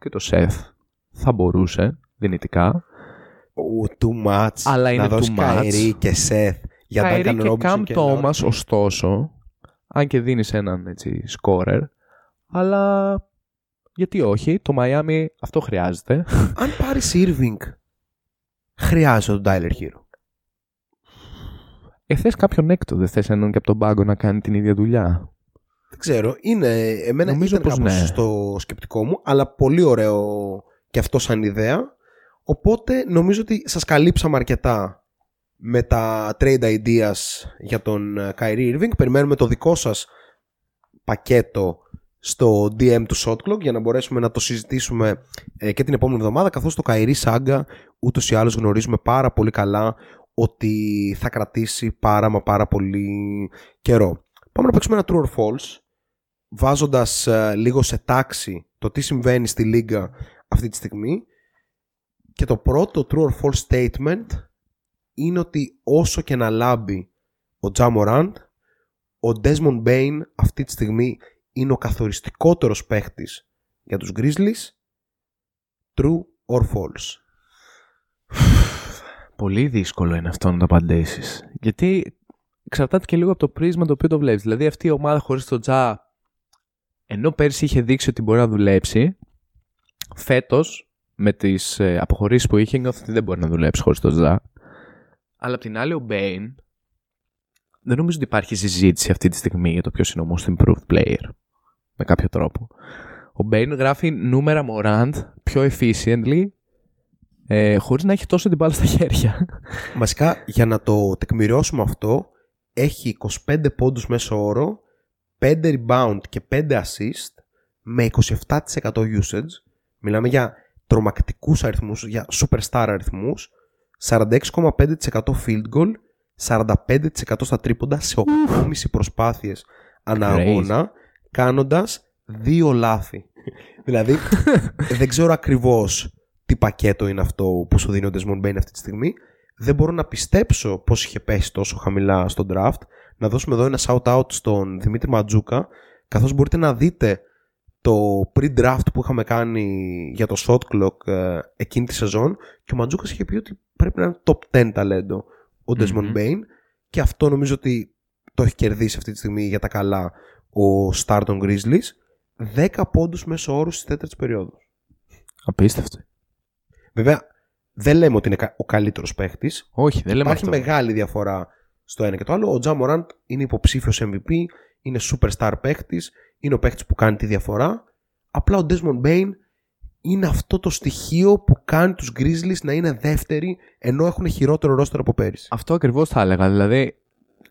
και το Seth θα μπορούσε δυνητικά. Ου, too much. Αλλά είναι να δώσει too much. Καϊρή και Σεθ για Καϊρή Duncan και Robinson Καμ και Thomas, Lowry. ωστόσο, αν και δίνεις έναν έτσι scorer, αλλά γιατί όχι, το Miami αυτό χρειάζεται. <laughs> Αν πάρεις Irving, χρειάζεται τον Tyler Hero. Ε, θες κάποιον έκτο, δεν θες έναν και από τον πάγκο να κάνει την ίδια δουλειά; Δεν ξέρω. Είναι, εμένα Νομίζω ήταν πως κάπως ναι. στο σκεπτικό μου, αλλά πολύ ωραίο και αυτό σαν ιδέα. Οπότε νομίζω ότι σας καλύψαμε αρκετά με τα trade ideas για τον ε, Kyrie Irving. Περιμένουμε το δικό σας πακέτο στο DM του Shot Clock για να μπορέσουμε να το συζητήσουμε ε, και την επόμενη εβδομάδα καθώς το Kyrie Saga ούτως ή άλλως γνωρίζουμε πάρα πολύ καλά ότι θα κρατήσει πάρα μα πάρα πολύ καιρό. Πάμε να παίξουμε ένα True or False βάζοντας ε, λίγο σε τάξη το τι συμβαίνει στη Λίγκα αυτή τη στιγμή και το πρώτο True or False statement είναι ότι όσο και να λάμπει ο Jamorant ο Desmond Bain αυτή τη στιγμή είναι ο καθοριστικότερος παίχτης για τους Grizzlies True or False Πολύ δύσκολο είναι αυτό να το απαντήσεις. Γιατί εξαρτάται και λίγο από το πρίσμα το οποίο το βλέπεις. Δηλαδή αυτή η ομάδα χωρίς τον Τζα, ενώ πέρσι είχε δείξει ότι μπορεί να δουλέψει, φέτος με τις ε, αποχωρήσεις που είχε, νιώθω ότι δεν μπορεί να δουλέψει χωρίς τον Τζα. Αλλά απ' την άλλη, ο Μπέιν δεν νομίζω ότι υπάρχει συζήτηση αυτή τη στιγμή για το ποιος είναι ο most improved player. Με κάποιο τρόπο. Ο Μπέιν γράφει νούμερα Morant πιο efficiently ε, χωρίς να έχει τόσο την μπάλα στα χέρια. Βασικά για να το τεκμηριώσουμε αυτό έχει 25 πόντους μέσο όρο 5 rebound και 5 assist με 27% usage μιλάμε για τρομακτικούς αριθμούς για superstar αριθμούς 46,5% field goal 45% στα τρίποντα σε 8,5 προσπάθειες ανά Crazy. αγώνα κάνοντας δύο λάθη. <laughs> Δηλαδή δεν ξέρω ακριβώς τι πακέτο είναι αυτό που σου δίνει ο Desmond Bain αυτή τη στιγμή. Δεν μπορώ να πιστέψω πως είχε πέσει τόσο χαμηλά στο draft. Να δώσουμε εδώ ένα shout out στον Δημήτρη Ματζούκα καθώς μπορείτε να δείτε το pre-draft που είχαμε κάνει για το shot clock ε, εκείνη τη σεζόν και ο Ματζούκας είχε πει ότι πρέπει να είναι top 10 ταλέντο ο Desmond Μμμ. Bain και αυτό νομίζω ότι το έχει κερδίσει αυτή τη στιγμή για τα καλά ο Star των Grizzlies 10 πόντους μέσω όρους στις τέταρτες περίοδους. Απίστευτο. Βέβαια δεν λέμε ότι είναι κα- ο καλύτερος παίχτης Όχι, δεν λέμε Υπάρχει αυτό. μεγάλη διαφορά στο ένα και το άλλο. Ο Τζα Μοράντ είναι υποψήφιος MVP, είναι superstar παίχτης, είναι ο παίχτης που κάνει τη διαφορά. Απλά ο Desmond Bane είναι αυτό το στοιχείο που κάνει τους Grizzlies να είναι δεύτεροι ενώ έχουν χειρότερο ρόστερ από πέρυσι. Αυτό ακριβώς θα έλεγα. Δηλαδή,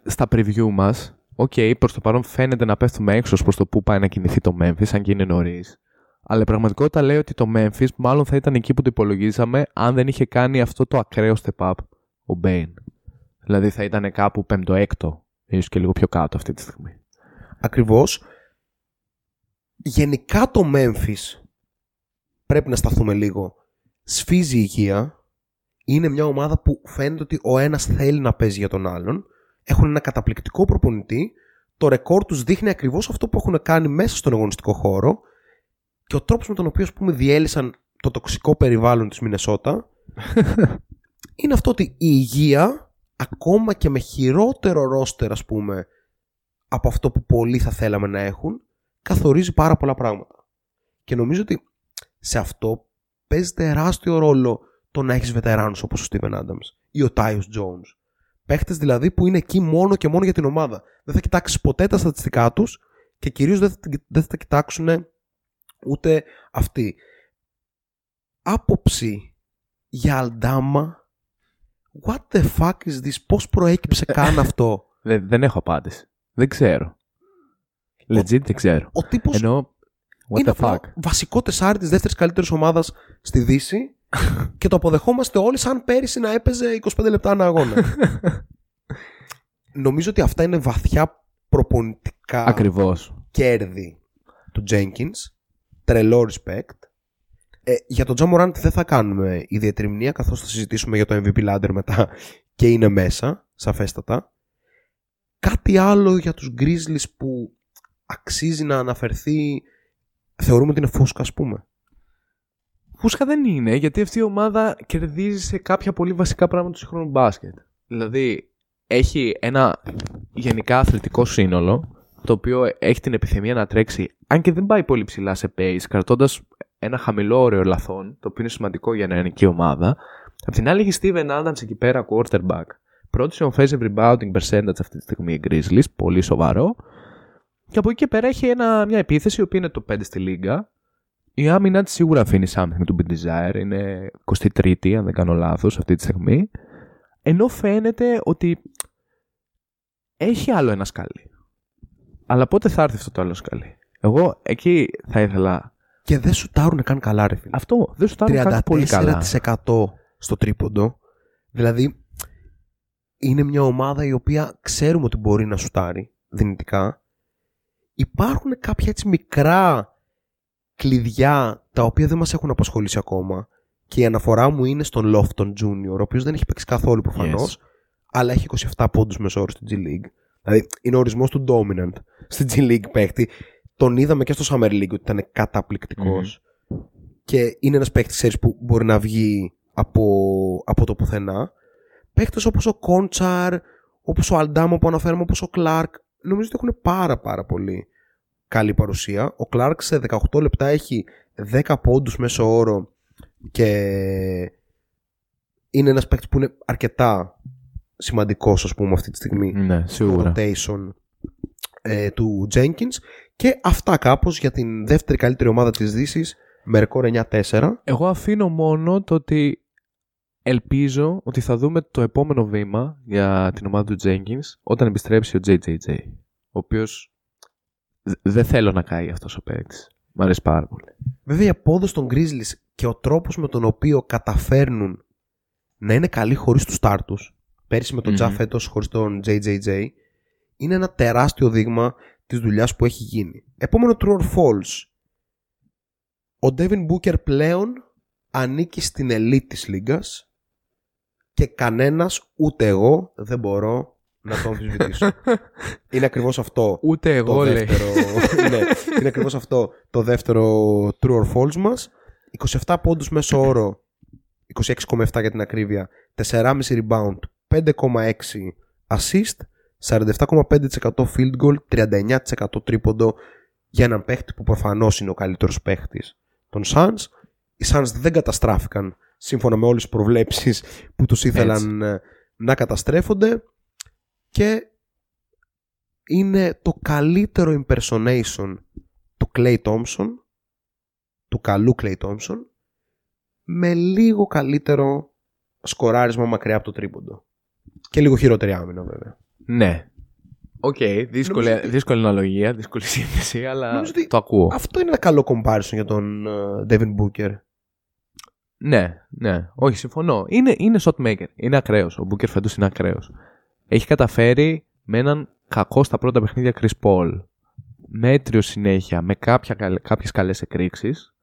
στα preview μας, ok, okay, προς το παρόν φαίνεται να πέφτουμε έξω προς το πού πάει να κινηθεί το Memphis, αν και είναι νωρίς. Αλλά η πραγματικότητα λέει ότι το Memphis μάλλον θα ήταν εκεί που το υπολογίζαμε αν δεν είχε κάνει αυτό το ακραίο step up ο Bane. Δηλαδή θα ήταν κάπου πέμπτο-έκτο, ίσως και λίγο πιο κάτω αυτή τη στιγμή. Ακριβώς. Γενικά το Memphis πρέπει να σταθούμε λίγο. Σφίζει η υγεία. Είναι μια ομάδα που φαίνεται ότι ο ένας θέλει να παίζει για τον άλλον. Έχουν ένα καταπληκτικό προπονητή. Το ρεκόρ τους δείχνει ακριβώς αυτό που έχουν κάνει μέσα στον αγωνιστικό χώρο. Και ο τρόπος με τον οποίο ας πούμε διέλυσαν το τοξικό περιβάλλον της Μινεσότα <laughs> είναι αυτό ότι η υγεία ακόμα και με χειρότερο ρόστερ ας πούμε από αυτό που πολλοί θα θέλαμε να έχουν, καθορίζει πάρα πολλά πράγματα. Και νομίζω ότι σε αυτό παίζει τεράστιο ρόλο το να έχεις βετεράνους όπως ο Steven Adams ή ο Tyus Jones. Παίχτες δηλαδή που είναι εκεί μόνο και μόνο για την ομάδα. Δεν θα κοιτάξεις ποτέ τα στατιστικά τους και κυρίως δεν θα, δεν θα τα κοιτάξουν ούτε αυτοί. Άποψη για Αλντάμα What the fuck is this? Πώς προέκυψε καν <laughs> αυτό; Δεν, δεν έχω απάντηση. Δεν ξέρω. Legit δεν ξέρω. Ο τύπος Ενώ. What είναι the απλά fuck; βασικό τεσάρι της δεύτερης καλύτερης ομάδας στη Δύση <laughs> και το αποδεχόμαστε όλοι σαν πέρυσι να έπαιζε 25 λεπτά ένα αγώνα. <laughs> Νομίζω ότι αυτά είναι βαθιά προπονητικά Ακριβώς. κέρδη του Jenkins. Τρελό respect. Ε, για τον Τζαμοράντ δεν θα κάνουμε ιδιαίτερη μνήμα καθώς θα συζητήσουμε για το MVP ladder μετά και είναι μέσα, σαφέστατα. κάτι άλλο για τους Grizzlies που αξίζει να αναφερθεί θεωρούμε ότι είναι φούσκα ας πούμε. Φούσκα δεν είναι, γιατί αυτή η ομάδα κερδίζει σε κάποια πολύ βασικά πράγματα του σύγχρονου μπάσκετ. Δηλαδή, έχει ένα γενικά αθλητικό σύνολο, το οποίο έχει την επιθυμία να τρέξει, αν και δεν πάει πολύ ψηλά σε pace, κρατώντας ένα χαμηλό όριο λαθών, το οποίο είναι σημαντικό για μια η ομάδα. Απ' την άλλη έχει Steven Adams εκεί πέρα, quarterback. Πρώτη σε offensive rebounding percentage αυτή τη στιγμή η Grizzlies, πολύ σοβαρό. Και από εκεί και πέρα έχει ένα, μια επίθεση, η οποία είναι το 5 στη λίγα. Η άμυνα της σίγουρα αφήνει something to be desired. Είναι 23η, αν δεν κάνω λάθος, αυτή τη στιγμή. Ενώ φαίνεται ότι έχει άλλο ένα σκάλι. Αλλά πότε θα έρθει αυτό το άλλο σκάλι; Εγώ εκεί θα ήθελα. Και δεν σουτάρουν καν καλά, ρε φίλε. Αυτό δεν σουτάρουν καν πολύ καλά. 34% στο τρίποντο. Δηλαδή, είναι μια ομάδα η οποία ξέρουμε ότι μπορεί να σουτάρει δυνητικά. Υπάρχουν κάποια έτσι μικρά κλειδιά τα οποία δεν μας έχουν απασχολήσει ακόμα και η αναφορά μου είναι στον Lofton Junior, ο οποίος δεν έχει παίξει καθόλου προφανώς, αλλά έχει 27 πόντους μεσόωρο στην G League. Δηλαδή είναι ο ορισμός του dominant στην G League παίκτη. Τον είδαμε και στο Summer League ότι ήταν καταπληκτικός. Και είναι ένας παίκτης που μπορεί να βγει από, από το πουθενά. Παίκτες όπως ο Κόντσαρ, όπως ο Αλντάμο που αναφέρουμε, όπως ο Κλάρκ, νομίζω ότι έχουν πάρα πάρα πολύ καλή παρουσία. Ο Κλάρκ σε 18 λεπτά έχει 10 πόντους μέσω όρο και είναι ένας παίκτης που είναι αρκετά σημαντικός ας πούμε αυτή τη στιγμή ναι, σίγουρα. rotation ε, του Jenkins και αυτά κάπως για την δεύτερη καλύτερη ομάδα της Δύσης με ρεκόρ 9-4 Εγώ αφήνω μόνο το ότι ελπίζω ότι θα δούμε το επόμενο βήμα για την ομάδα του Jenkins όταν επιστρέψει ο JJJ ο οποίος δεν θέλω να κάει αυτός ο παίκτης Μ' αρέσει πάρα πολύ. Βέβαια η απόδοση των Grizzlies και ο τρόπος με τον οποίο καταφέρνουν να είναι καλοί χωρίς τους start τους πέρυσι με τον mm-hmm. φέτος χωρίς τον JJJ είναι ένα τεράστιο δείγμα της δουλειάς που έχει γίνει. Επόμενο true or false. Ο Devin Booker πλέον ανήκει στην ελίτ της λίγας και κανένας ούτε εγώ δεν μπορώ να το αμφισβητήσω. <laughs> είναι ακριβώς αυτό. Ούτε εγώ το λέει. δεύτερο, <laughs> ναι, είναι ακριβώς αυτό το δεύτερο true or false μας. 27 πόντους μέσω όρο, 26,7 για την ακρίβεια, 4,5 rebound, 5,6 assist, 47,5% field goal, 39% τρίποντο για έναν παίχτη που προφανώς είναι ο καλύτερος παίχτης των Suns. Οι Suns δεν καταστράφηκαν σύμφωνα με όλες τις προβλέψεις που τους ήθελαν ε, να καταστρέφονται και είναι το καλύτερο impersonation του Klay Thompson του καλού Klay Thompson με λίγο καλύτερο σκοράρισμα μακριά από το τρίποντο. Και λίγο χειρότερη άμυνα βέβαια. Ναι. Οκ, δύσκολη, Νομίζω ότι- δύσκολη αναλογία, δύσκολη σύνθεση, αλλά Νομίζω ότι το ακούω. Αυτό είναι ένα καλό comparison για τον ε, Devin Booker. Ναι, ναι. Όχι, συμφωνώ. Είναι, είναι shot maker. Είναι ακραίος. Ο Booker φέτος είναι ακραίος. Έχει καταφέρει με έναν κακό στα πρώτα παιχνίδια Chris Paul, μέτριο συνέχεια, με κάποια, καλ- κάποιες καλές εκρήξεις,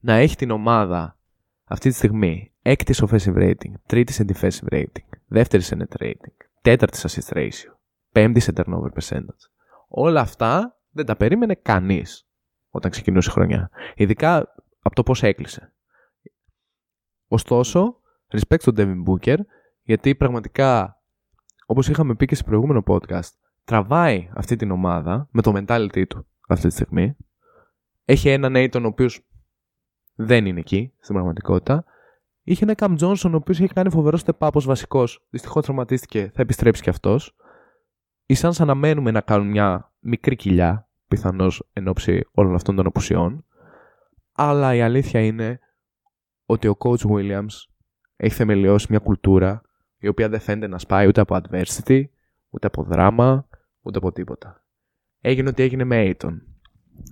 να έχει την ομάδα αυτή τη στιγμή έκτη σε offensive rating, τρίτη σε defensive rating, δεύτερη σε net rating, τέταρτη σε assist ratio, πέμπτη σε turnover percentage. Όλα αυτά δεν τα περίμενε κανείς όταν ξεκινούσε η χρονιά. Ειδικά από το πώς έκλεισε. Ωστόσο, respect στον Devin Booker, γιατί πραγματικά, όπως είχαμε πει και σε προηγούμενο podcast, τραβάει αυτή την ομάδα με το mentality του αυτή τη στιγμή. Έχει έναν Aiton ο οποίος δεν είναι εκεί στην πραγματικότητα. Είχε ένα Cam Johnson ο οποίος είχε κάνει φοβερό step up ως βασικός. Δυστυχώς τραυματίστηκε, θα επιστρέψει κι αυτός. Οι Suns αναμένουμε να κάνουν μια μικρή κοιλιά, πιθανώς εν ώψη όλων αυτών των απουσιών. Αλλά η αλήθεια είναι ότι ο coach Williams έχει θεμελιώσει μια κουλτούρα η οποία δεν φαίνεται να σπάει ούτε από adversity, ούτε από δράμα, ούτε από τίποτα. Έγινε ό,τι έγινε με Aiton.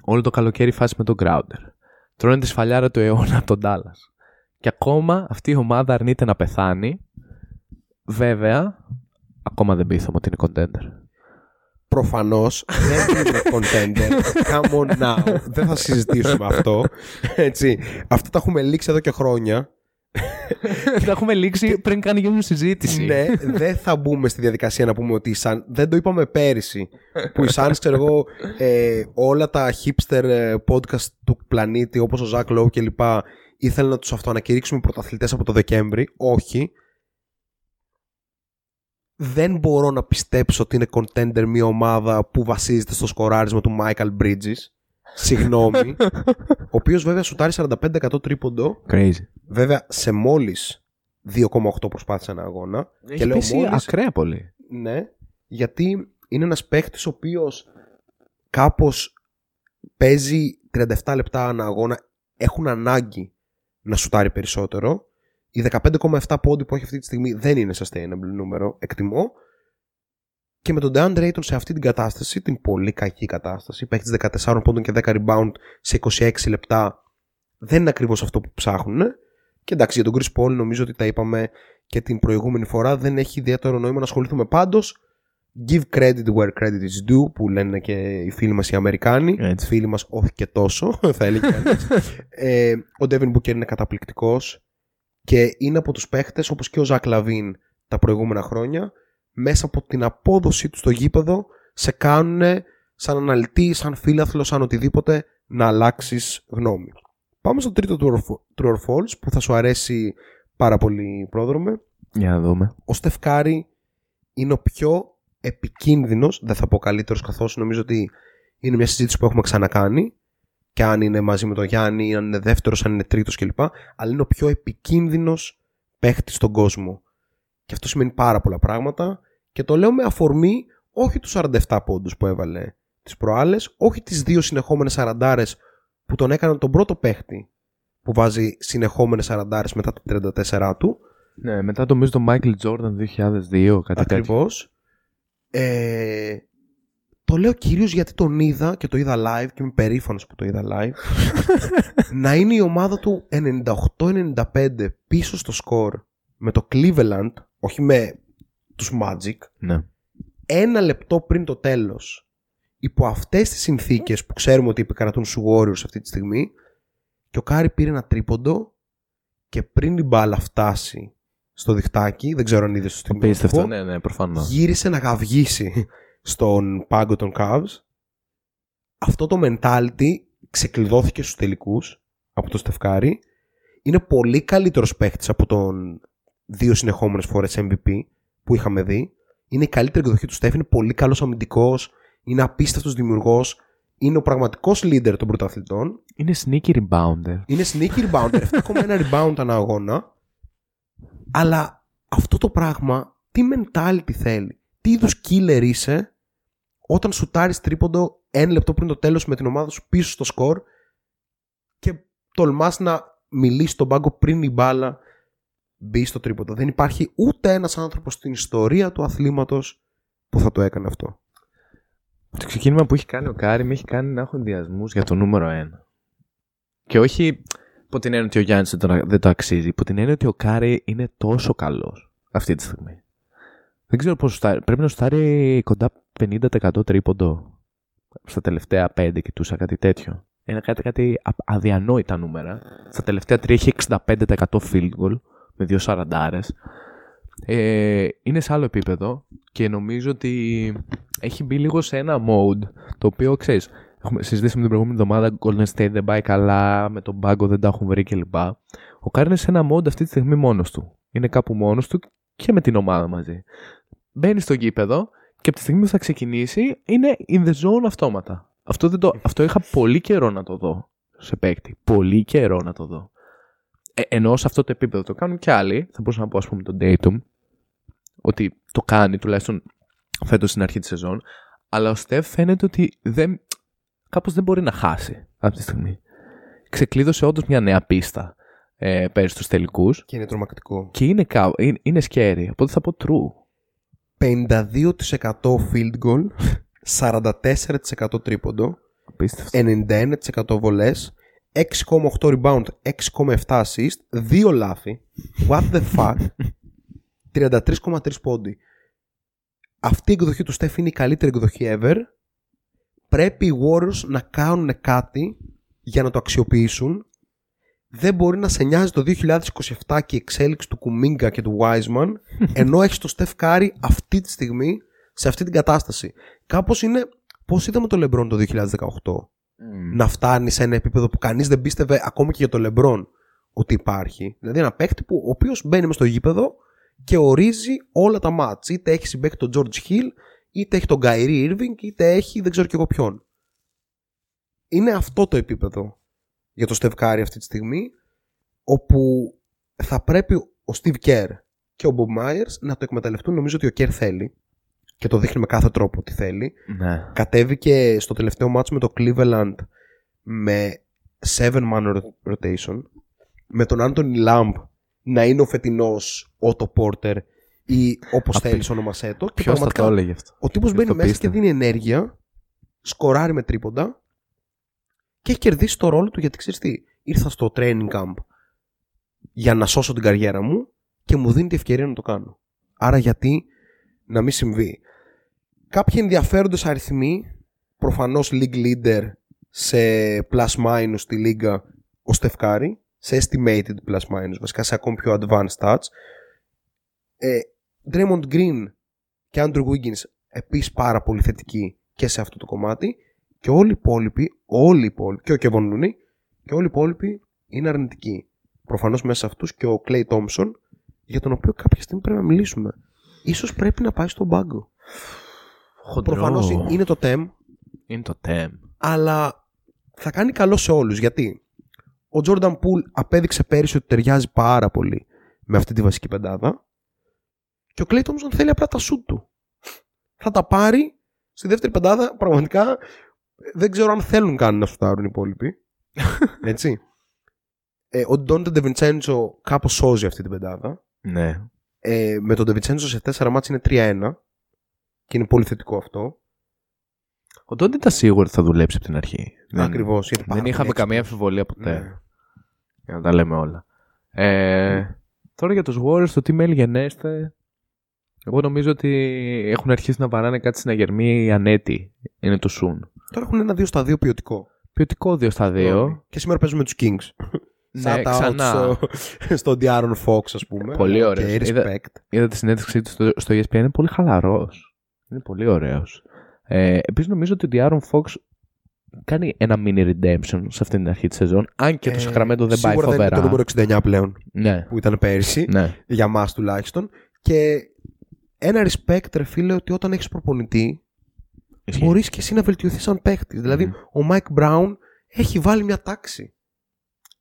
Όλο το καλοκαίρι φάση με τον Crowder. Τρώνε τη σφαλιάρα του αιώνα από τον Dallas. Και ακόμα αυτή η ομάδα αρνείται να πεθάνει. Βέβαια, ακόμα δεν πείθαμε ότι είναι contender. Προφανώς δεν είναι <laughs> contender. Come on now. δεν θα συζητήσουμε αυτό. Έτσι. Αυτά τα έχουμε λήξει εδώ και χρόνια. Τα έχουμε λήξει πριν καν γίνουν συζήτηση. ναι, δεν θα μπούμε στη διαδικασία να πούμε ότι οι Suns, δεν το είπαμε πέρυσι. Που οι Suns, ξέρω εγώ, ε, όλα τα hipster ε, podcast του πλανήτη, όπως ο Ζακ Λόου κλπ., ήθελαν να τους αυτοανακηρύξουμε πρωταθλητές από το Δεκέμβρη. Όχι. Δεν μπορώ να πιστέψω ότι είναι contender μια ομάδα που βασίζεται στο σκοράρισμα του Michael Bridges. Συγγνώμη. ο οποίος βέβαια σουτάρει 45% τρίποντο. Crazy. Βέβαια σε μόλις 2,8 προσπάθησε ένα αγώνα. Έχει πέσει μόλις- ακραία πολύ. Ναι, γιατί είναι ένας παίχτης ο οποίος κάπως παίζει 37 λεπτά ανά αγώνα. Έχουν ανάγκη να σουτάρει περισσότερο. Οι 15,7 πόντι που έχει αυτή τη στιγμή δεν είναι sustainable νούμερο, εκτιμώ. Και με τον DeAndre Ayton σε αυτή την κατάσταση, την πολύ κακή κατάσταση, παίχτης 14 πόντων και 10 rebound σε 26 λεπτά, δεν είναι ακριβώς αυτό που ψάχνουν. Και εντάξει, για τον Chris Paul νομίζω ότι τα είπαμε και την προηγούμενη φορά δεν έχει ιδιαίτερο νόημα να ασχοληθούμε πάντως give credit where credit is due που λένε και οι φίλοι μας οι Αμερικάνοι Έτσι. φίλοι μας όχι και τόσο <laughs> θα έλεγε κανείς. <laughs> ε, ο Devin Booker είναι καταπληκτικός και είναι από τους παίχτες όπως και ο Ζακ Λαβίν τα προηγούμενα χρόνια μέσα από την απόδοσή του στο γήπεδο σε κάνουν σαν αναλυτή, σαν φίλαθλο, σαν οτιδήποτε να αλλάξεις γνώμη. Πάμε στο τρίτο true or fa- true or false που θα σου αρέσει πάρα πολύ πρόδρομε Για να δούμε. ο Στεφκάρη είναι ο πιο επικίνδυνος, δεν θα πω καλύτερος καθώς νομίζω ότι είναι μια συζήτηση που έχουμε ξανακάνει και αν είναι μαζί με τον Γιάννη, αν είναι δεύτερος, αν είναι τρίτος κλπ. Αλλά είναι ο πιο επικίνδυνος παίχτης στον κόσμο. Και αυτό σημαίνει πάρα πολλά πράγματα και το λέω με αφορμή όχι τους 47 πόντους που έβαλε τις προάλλες, όχι τις δύο συνεχόμενες σαραντάρες που τον έκαναν τον πρώτο παίχτη που βάζει συνεχόμενες σαραντάρες μετά τα 34 του, Ναι, μετά το νομίζω το Michael Jordan 2002, κάτι τέτοιο. Ακριβώς. Ε, το λέω κυρίως γιατί τον είδα και το είδα live και είμαι περήφανος που το είδα live. <laughs> να είναι η ομάδα του 98-95 πίσω στο σκορ με το Cleveland, όχι με τους Magic, Ναι. ένα λεπτό πριν το τέλος υπό αυτές τις συνθήκες που ξέρουμε ότι επικρατούν στους Warriors αυτή τη στιγμή και ο Κάρι πήρε ένα τρίποντο και πριν η μπάλα φτάσει στο διχτάκι, δεν ξέρω αν είδες στο Απίστευτο, στιγμιότυπο, ναι, ναι, προφανώς. γύρισε να γαυγίσει στον πάγκο των Cavs. Αυτό το mentality ξεκλειδώθηκε στους τελικούς από το Στεφ Κάρι. Είναι πολύ καλύτερος παίχτης από τον δύο συνεχόμενες φορές MVP που είχαμε δει. Είναι η καλύτερη εκδοχή του Στεφ, είναι πολύ καλός αμυντικός, είναι απίστευτος δημιουργός, είναι ο πραγματικός leader των πρωταθλητών. Είναι sneaky rebounder. Είναι sneaky rebounder, 7,1 rebound ανά αγώνα. Αλλά αυτό το πράγμα, τι mentality θέλει. Τι είδους killer είσαι όταν σουτάρεις τρίποντο ένα λεπτό πριν το τέλος με την ομάδα σου πίσω στο σκορ και τολμάς να μιλήσεις στον πάγκο πριν η μπάλα μπει στο τρίποντο. Δεν υπάρχει ούτε ένας άνθρωπος στην ιστορία του αθλήματος που θα το έκανε αυτό. Το ξεκίνημα που έχει κάνει ο Κάρι με έχει κάνει να έχω ενδοιασμούς για το νούμερο 1. Και όχι υπό την έννοια ότι ο Γιάννης δεν, το- δεν το αξίζει, υπό την έννοια ότι ο Κάρι είναι τόσο καλός αυτή τη στιγμή. Δεν ξέρω πόσο σουτάρει. Πρέπει να σουτάρει κοντά 50% τρίποντο στα τελευταία 5 κοιτούσα κάτι τέτοιο. Είναι κάτι, κάτι α- αδιανόητα νούμερα. Στα τελευταία 3 έχει 65% field goal με δύο σαραντάρες. Ε, είναι σε άλλο επίπεδο και νομίζω ότι έχει μπει λίγο σε ένα mode το οποίο ξέρεις. Έχουμε συζητήσει με την προηγούμενη εβδομάδα. Golden State δεν πάει καλά, με τον πάγκο δεν τα έχουν βρει κλπ. Ο Κάρι είναι σε ένα mode αυτή τη στιγμή μόνος του. Είναι κάπου μόνος του και με την ομάδα μαζί. Μπαίνει στο γήπεδο και από τη στιγμή που θα ξεκινήσει είναι in the zone αυτόματα. Αυτό, δεν το, αυτό είχα πολύ καιρό να το δω σε παίκτη. Πολύ καιρό να το δω. Ε, ενώ σε αυτό το επίπεδο το κάνουν και άλλοι. Θα μπορούσα να πω, ας πούμε, τον Dayton. Ότι το κάνει τουλάχιστον φέτος στην αρχή της σεζόν. Αλλά ο Στεφ φαίνεται ότι δεν, κάπως δεν μπορεί να χάσει αυτή τη στιγμή. Ξεκλείδωσε όντως μια νέα πίστα ε, πέρυσι στους τελικούς Και είναι τρομακτικό. και είναι, κα- είναι, είναι scary. Οπότε θα πω true. 52% field goal, 44% τρίποντο, Απίστευτος. 91% βολές, 6,8 rebound, 6,7 assist, 2 λάθη. What the fuck; <laughs> 33,3 πόντοι. Αυτή η εκδοχή του Στεφ είναι η καλύτερη εκδοχή ever. Πρέπει οι Warriors να κάνουν κάτι για να το αξιοποιήσουν. Δεν μπορεί να σε νοιάζει το 2027 και η εξέλιξη του Κουμίνγκα και του Wiseman, <laughs> ενώ έχεις το Στεφ Κάρι αυτή τη στιγμή σε αυτή την κατάσταση. Κάπως είναι πώς είδαμε το Λεμπρόν το 2018. Να φτάνει σε ένα επίπεδο που κανείς δεν πίστευε ακόμη και για το Λεμπρόν ότι υπάρχει. Δηλαδή ένα παίκτη που ο οποίος μπαίνει μες στο γήπεδο και ορίζει όλα τα μάτς. Είτε έχει συμπέκτη τον George Hill, είτε έχει τον Kyrie Irving, είτε έχει δεν ξέρω και εγώ ποιον. Είναι αυτό το επίπεδο για το Steve Curry αυτή τη στιγμή, όπου θα πρέπει ο Steve Kerr και ο Bob Myers να το εκμεταλλευτούν. Νομίζω ότι ο Kerr θέλει και το δείχνει με κάθε τρόπο ότι θέλει. Ναι. Κατέβηκε στο τελευταίο μάτσο με το Cleveland με 7 man rotation με τον Anthony Lamb να είναι ο φετινός Otto Porter ή όπως Απ' θέλεις ονομασέ το. Και Ποιος θα πραγματικά το έλεγε αυτό; ο τύπος Ποιος μπαίνει το μέσα και πίστευε. δίνει ενέργεια, σκοράρει με τρίποντα και έχει κερδίσει το ρόλο του γιατί ξέρεις τι. Ήρθα στο training camp για να σώσω την καριέρα μου και μου δίνει τη ευκαιρία να το κάνω. Άρα γιατί να μην συμβεί. Κάποιοι ενδιαφέροντες αριθμοί, προφανώς league leader σε plus minus στη λίγα ο Στεφκάρη, σε estimated plus minus, βασικά σε ακόμη πιο advanced stats. Ε, Draymond Green και Andrew Wiggins επίσης πάρα πολύ θετικοί και σε αυτό το κομμάτι και όλοι οι υπόλοιποι, όλοι οι υπόλοιποι και ο Kevin Looney και όλοι οι υπόλοιποι είναι αρνητικοί. Προφανώς μέσα σε αυτούς και ο Clay Thompson για τον οποίο κάποια στιγμή πρέπει να μιλήσουμε. Ίσως πρέπει να πάει στον πάγκο. Χοντρό. Προφανώς είναι το TEM Είναι το TEM. αλλά θα κάνει καλό σε όλους γιατί ο Jordan Poole απέδειξε πέρυσι ότι ταιριάζει πάρα πολύ με αυτή τη βασική πεντάδα και ο Clay Thompson θέλει απλά τα σουτ του. Θα τα πάρει στη δεύτερη πεντάδα πραγματικά δεν ξέρω αν θέλουν καν να σουτάρουν οι υπόλοιποι. <laughs> Έτσι. Ε, ο Ντόντε Ντεβιντσέντσο κάπως σώζει αυτή την πεντάδα. Ναι. Ε, με τον Ντεβιντσέντσο σε 4 μάτς είναι 3-1 και είναι πολύ θετικό αυτό. Ο Ντόντι ήταν σίγουρο ότι θα δουλέψει από την αρχή. Δεν- Ακριβώς. γιατί πάρα Δεν πολύ είχαμε έξυπνος. καμία αμφιβολία ποτέ. Ναι. Για να τα λέμε όλα. Ε, Τώρα για τους Warriors, το τι μέλη γενέστε. Εγώ νομίζω ότι έχουν αρχίσει να βαράνε κάτι στην αγερμή ανέτη. Είναι το Soon. Τώρα έχουν ένα 2 στα 2 ποιοτικό. Ποιοτικό 2 στα 2. Και σήμερα παίζουμε τους Kings. Ναι, Shout out ξανά. στο, στον Diaron Fox, ας πούμε. Πολύ Και ωραίος. respect. Είδα- Είδα τη συνέντευξή του στο, στο ESPN, είναι πολύ χαλαρός. Είναι πολύ ωραίος. Ε, Επίσης νομίζω ότι ο Diaron Fox κάνει ένα mini redemption σε αυτή την αρχή της σεζόν. Αν και το Ε, Sacramento δεν πάει σίγουρα δεν είναι φοβερά. το νούμερο 69 πλέον Ναι, που ήταν πέρυσι. ναι. Για μας τουλάχιστον. Και ένα respect, ρε φίλε, ότι όταν έχεις προπονητή Ισχύει. μπορείς και εσύ να βελτιωθείς σαν παίχτη. Δηλαδή, Μμμ. ο Mike Brown έχει βάλει μια τάξη.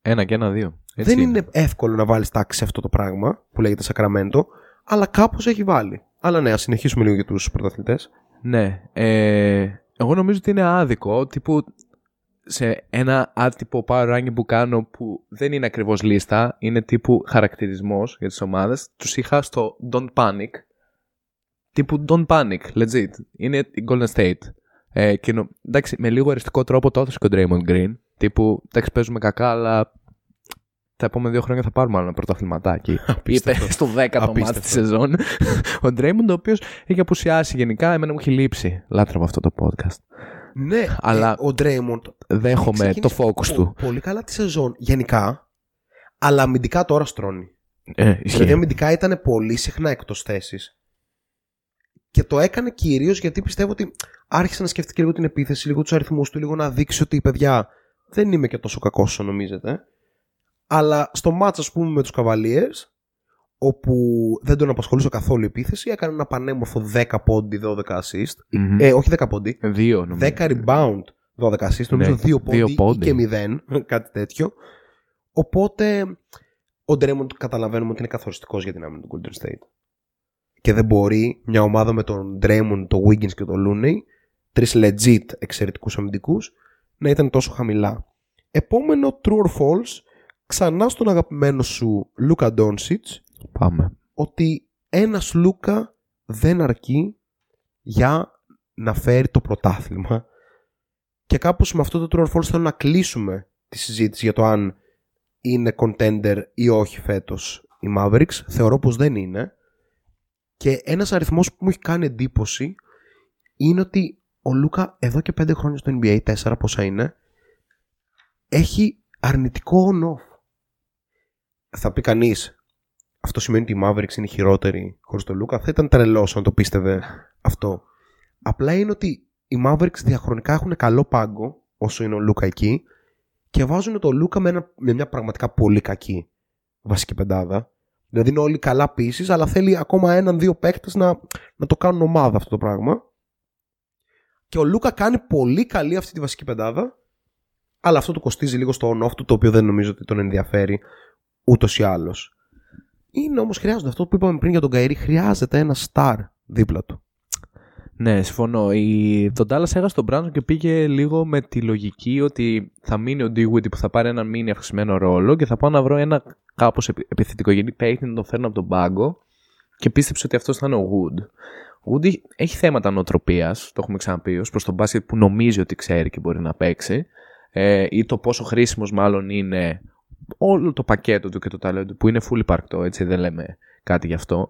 Ένα και ένα δύο. Έτσι δεν είναι. εύκολο να βάλεις τάξη σε αυτό το πράγμα που λέγεται Sacramento, αλλά κάπως έχει βάλει. Αλλά ναι, ας συνεχίσουμε λίγο για τους πρωταθλητές. Ναι. Ε, εγώ νομίζω ότι είναι άδικο. Τύπου σε ένα άτυπο power ranking που κάνω που δεν είναι ακριβώς λίστα, είναι τύπου χαρακτηρισμός για τις ομάδες, τους είχα στο Don't Panic. Τύπου Don't Panic, legit. Είναι η Golden State. Ε, και νο- εντάξει, με λίγο αριστικό τρόπο το έδωσε και ο Draymond Green. Τύπου, εντάξει, παίζουμε κακά, αλλά τα επόμενα δύο χρόνια θα πάρουμε άλλο ένα πρωταθληματάκι. <laughs> Είπε Απίστευτο. στο 10ο μάτι Απίστευτο. της σεζόν. <laughs> ο Draymond, ο οποίος έχει απουσιάσει γενικά, εμένα μου έχει λείψει. Λάτρευα αυτό το podcast. Ναι, Αλλά- ε, ο Draymond Δέχομαι το ξεκίνησε focus πο- του. Πολύ καλά τη σεζόν γενικά, αλλά αμυντικά τώρα στρώνει. Ε, Δηλαδή ισχύει. αμυντικά ήταν πολύ συχνά εκτός θέσης. Και το έκανε κυρίως γιατί πιστεύω ότι άρχισε να σκεφτεί και λίγο την επίθεση, λίγο τους αριθμούς του, λίγο να δείξει ότι παιδιά δεν είμαι και τόσο κακός όσο νομίζετε. Αλλά στο μάτς ας πούμε με τους Cavaliers, όπου δεν τον απασχολούσε καθόλου η επίθεση, έκανε ένα πανέμορφο 10 πόντι, 12 assist. Μμμ. Ε, όχι 10 πόντι, Δύο νομίζω. 10 rebound, 12 assist, νομίζω Ναι, 2 δύο πόντι, ή πόντι. και 0, κάτι τέτοιο. Οπότε ο Draymond καταλαβαίνουμε ότι είναι καθοριστικός για την άμυνα του Golden State. Και δεν μπορεί μια ομάδα με τον Draymond, τον Wiggins και τον Looney, τρεις legit εξαιρετικούς αμυντικούς, να ήταν τόσο χαμηλά. Επόμενο true or false, ξανά στον αγαπημένο σου Λούκα Doncic, Πάμε. ότι ένας Λούκα δεν αρκεί για να φέρει το πρωτάθλημα και κάπως με αυτό το true or false θέλω να κλείσουμε τη συζήτηση για το αν είναι contender ή όχι φέτος οι Mavericks. Θεωρώ πως δεν είναι. Και ένας αριθμός που μου έχει κάνει εντύπωση είναι ότι ο Λούκα εδώ και 5 χρόνια στο NBA, 4 πόσα είναι, έχει αρνητικό on-off. θα πει κανείς, αυτό σημαίνει ότι οι Mavericks είναι χειρότεροι χωρίς τον Λούκα. Θα ήταν τρελός αν το πίστευε αυτό. Απλά είναι ότι οι Mavericks διαχρονικά έχουν καλό πάγκο όσο είναι ο Λούκα εκεί και βάζουν τον Λούκα με, ένα, με μια πραγματικά πολύ κακή βασική πεντάδα. Δηλαδή είναι όλοι καλά πίσεις, αλλά θέλει ακόμα έναν-δύο παίκτες να, να το κάνουν ομάδα αυτό το πράγμα. Και ο Λούκα κάνει πολύ καλή αυτή τη βασική πεντάδα, αλλά αυτό του κοστίζει λίγο στο on-off του, το οποίο δεν νομίζω ότι τον ενδιαφέρει ούτως ή άλλως. Είναι όμως χρειάζονται αυτό που είπαμε πριν για τον Καηρή. Χρειάζεται ένα star δίπλα του. Ναι, συμφωνώ. Η... Τον Dallas έχασε τον Brunson και πήγε λίγο με τη λογική ότι θα μείνει ο Dewey που θα πάρει έναν μήνυ αυξημένο ρόλο και θα πάω να βρω ένα κάπως επιθετικογενή παίκτη να τον φέρνω από τον πάγκο και πίστεψε ότι αυτός θα είναι ο Wood. Ο Wood έχει θέματα νοοτροπίας, το έχουμε ξαναπεί, ως προς τον μπάσκετ που νομίζει ότι ξέρει και μπορεί να παίξει. Ε, ή το πόσο χρήσιμος μάλλον είναι όλο το πακέτο του και το ταλέντο που είναι full υπαρκτό, έτσι δεν λέμε κάτι γι' αυτό.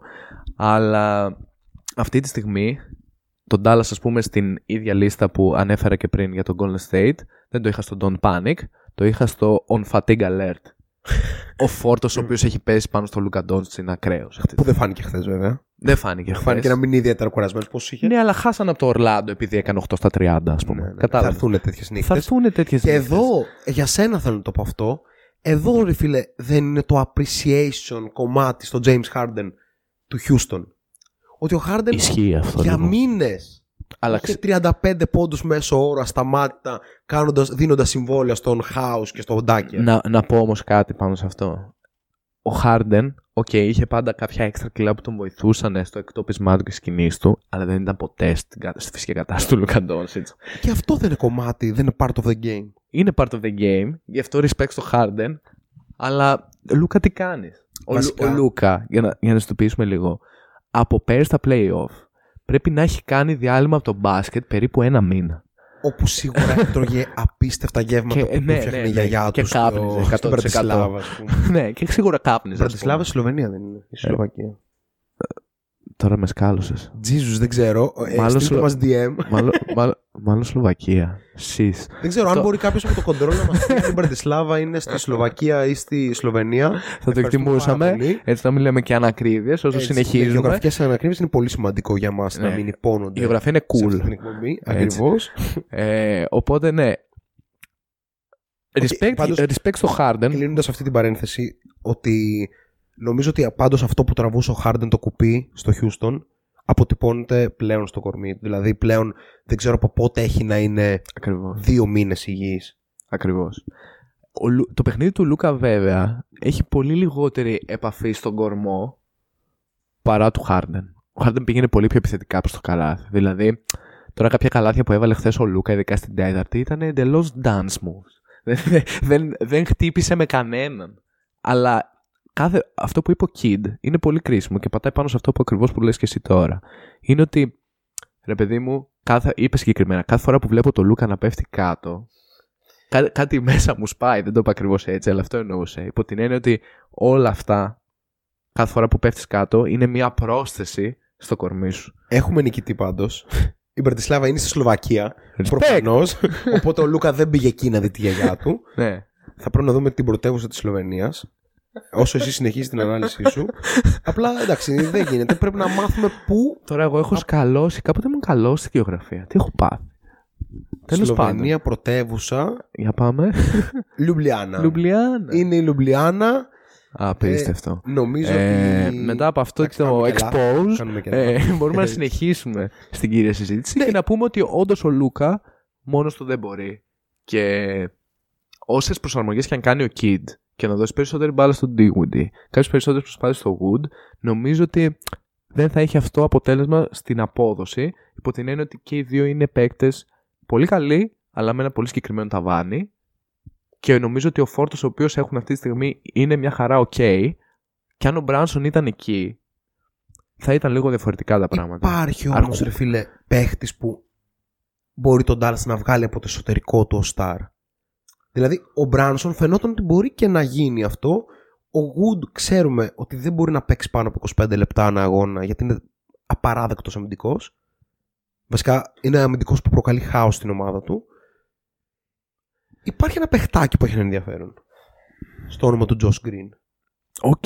Αλλά αυτή τη στιγμή τον Dallas ας πούμε στην ίδια λίστα που ανέφερα και πριν για τον Golden State δεν το είχα στο Don't Panic, το είχα στο On Fatigue Alert. <laughs> ο φόρτος ο οποίος έχει πέσει πάνω στο Λούκα Ντόντ είναι ακραίο. Που δεν φάνηκε χθες, βέβαια. Δεν φάνηκε χθες. Φάνηκε να μην είναι ιδιαίτερα κουρασμένος. Πώς είχε; Ναι, αλλά χάσαν από το Ορλάντο επειδή έκανε 8 στα 30, ας πούμε. Ναι, ναι. Θα έρθουν τέτοιες νύχτες. Θα έρθουν τέτοιες νύχτες. Και εδώ, για σένα θέλω να το πω αυτό. Εδώ, ρε φίλε, δεν είναι το appreciation κομμάτι στο James Harden του Houston. Ότι ο Harden για μήνες έβαλε 35 πόντους μέσο όρο ασταμάτητα δίνοντας συμβόλαια στον House και στον Τάκερ. Να, να πω όμως κάτι πάνω σε αυτό. Ο Χάρντεν, OK, okay, είχε πάντα κάποια έξτρα κιλά που τον βοηθούσαν στο εκτόπισμά του και σκηνής του, αλλά δεν ήταν ποτέ στη φυσική κατάσταση του Λούκα Και αυτό δεν είναι κομμάτι, δεν είναι part of the game. Είναι part of the game, γι' αυτό respect στο Χάρντεν, αλλά Λούκα τι κάνεις; Ο, ο, Λούκα, για να, για να σου το πείσουμε λίγο, από πέρυσι στα playoff, πρέπει να έχει κάνει διάλειμμα από το μπάσκετ περίπου ένα μήνα. Όπου σίγουρα <laughs> έτρωγε απίστευτα γεύματα και, που ναι, φτιάχνει ναι, η γιαγιά του. Και κάπνιζε. Στην Πρατισλάβα, <laughs> ναι, και σίγουρα κάπνιζε. Πρατισλάβα, Σλοβενία δεν είναι. Η Σλοβακία. Τώρα με σκάλωσες. Jesus, δεν ξέρω. Ε, μάλλον, Σλο... μας DM. μάλλον, <laughs> μάλλον, μάλλον Σλοβακία. Σεις. Δεν ξέρω, αν μπορεί κάποιος από το κοντρόλ να μας πει την Πρατισλάβα είναι στη <laughs> Σλοβακία ή στη Σλοβενία. Θα το εκτιμούσαμε. Έτσι να μην λέμε και ανακρίβειες όσο Έτσι, συνεχίζουμε. Οι γεωγραφικές ανακρίβειες είναι πολύ σημαντικό για μας ναι. να μην υπόνονται. Η γεωγραφία είναι cool. Ακριβώς. ε, οπότε ναι. <laughs> Respect, πάντως, respect στο Harden. Κλείνοντας αυτή την παρένθεση, ότι Νομίζω ότι πάντω αυτό που τραβούσε ο Χάρντεν το κουπί στο Houston αποτυπώνεται πλέον στο κορμί. Δηλαδή πλέον δεν ξέρω από πότε έχει να είναι Ακριβώς. δύο μήνες υγιής. Ακριβώς. Το παιχνίδι του Λούκα βέβαια έχει πολύ λιγότερη επαφή στον κορμό παρά του Χάρντεν. Ο Χάρντεν πήγαινε πολύ πιο επιθετικά προς το καλάθι. Δηλαδή, τώρα κάποια καλάθια που έβαλε χθες ο Λούκα, ειδικά στην τέταρτη, ήταν εντελώς dance moves. <laughs> δεν, δεν, δεν χτύπησε με κανέναν. Αλλά κάθε, αυτό που είπε ο Kid είναι πολύ κρίσιμο και πατάει πάνω σε αυτό που ακριβώς που λες και εσύ τώρα. Είναι ότι, ρε παιδί μου, κάθε, είπε συγκεκριμένα, κάθε φορά που βλέπω το Λούκα να πέφτει κάτω, κά, κάτι μέσα μου σπάει, δεν το είπα ακριβώς έτσι, αλλά αυτό εννοούσε. Υπό την έννοια ότι όλα αυτά, κάθε φορά που πέφτεις κάτω, είναι μια πρόσθεση στο κορμί σου. Έχουμε νικητή πάντως. <laughs> Η Μπρατισλάβα είναι στη Σλοβακία. Προφανώς. <laughs> οπότε ο Λούκα δεν πήγε εκεί να δει τη γιαγιά του. ναι. Θα πρέπει να δούμε την πρωτεύουσα της Σλοβενίας. Όσο εσύ συνεχίζεις την ανάλυση σου. Απλά εντάξει, δεν γίνεται. Πρέπει να μάθουμε πού. Τώρα, εγώ έχω σκαλώσει. Κάποτε ήμουν καλός στη γεωγραφία. Τι έχω πάθει; Τέλος Σλοβενία πρωτεύουσα. Για πάμε. Λουμπλιάνα. Λουμπλιάνα. Είναι η Λουμπλιάνα. Απίστευτο. Ε, νομίζω ε, ότι... Μετά από αυτό το expose ε, μπορούμε να συνεχίσουμε στην κύρια συζήτηση ναι. και να πούμε ότι όντως ο Λούκα μόνος του δεν μπορεί. Και όσες προσαρμογές και αν κάνει ο Kid και να δώσει περισσότερη μπάλα στον Dinwiddie, κάποιε περισσότερε προσπάθειε στο Wood, νομίζω ότι δεν θα έχει αυτό αποτέλεσμα στην απόδοση. Υπό την έννοια ότι και οι δύο είναι παίκτες πολύ καλοί, αλλά με ένα πολύ συγκεκριμένο ταβάνι. Και νομίζω ότι ο φόρτος ο οποίος έχουν αυτή τη στιγμή είναι μια χαρά ok. Και αν ο Μπράνσον ήταν εκεί, θα ήταν λίγο διαφορετικά τα πράγματα. Υπάρχει όμως, ρε φίλε, παίχτης που μπορεί το Dallas να βγάλει από το εσωτερικό του ο star. Δηλαδή, ο Μπράνσον φαινόταν ότι μπορεί και να γίνει αυτό. Ο Wood ξέρουμε ότι δεν μπορεί να παίξει πάνω από 25 λεπτά ένα αγώνα γιατί είναι απαράδεκτος αμυντικός. Βασικά είναι αμυντικός που προκαλεί χάος στην ομάδα του. Υπάρχει ένα παιχτάκι που έχει ένα ενδιαφέρον. Στο όνομα του Josh Green. OK.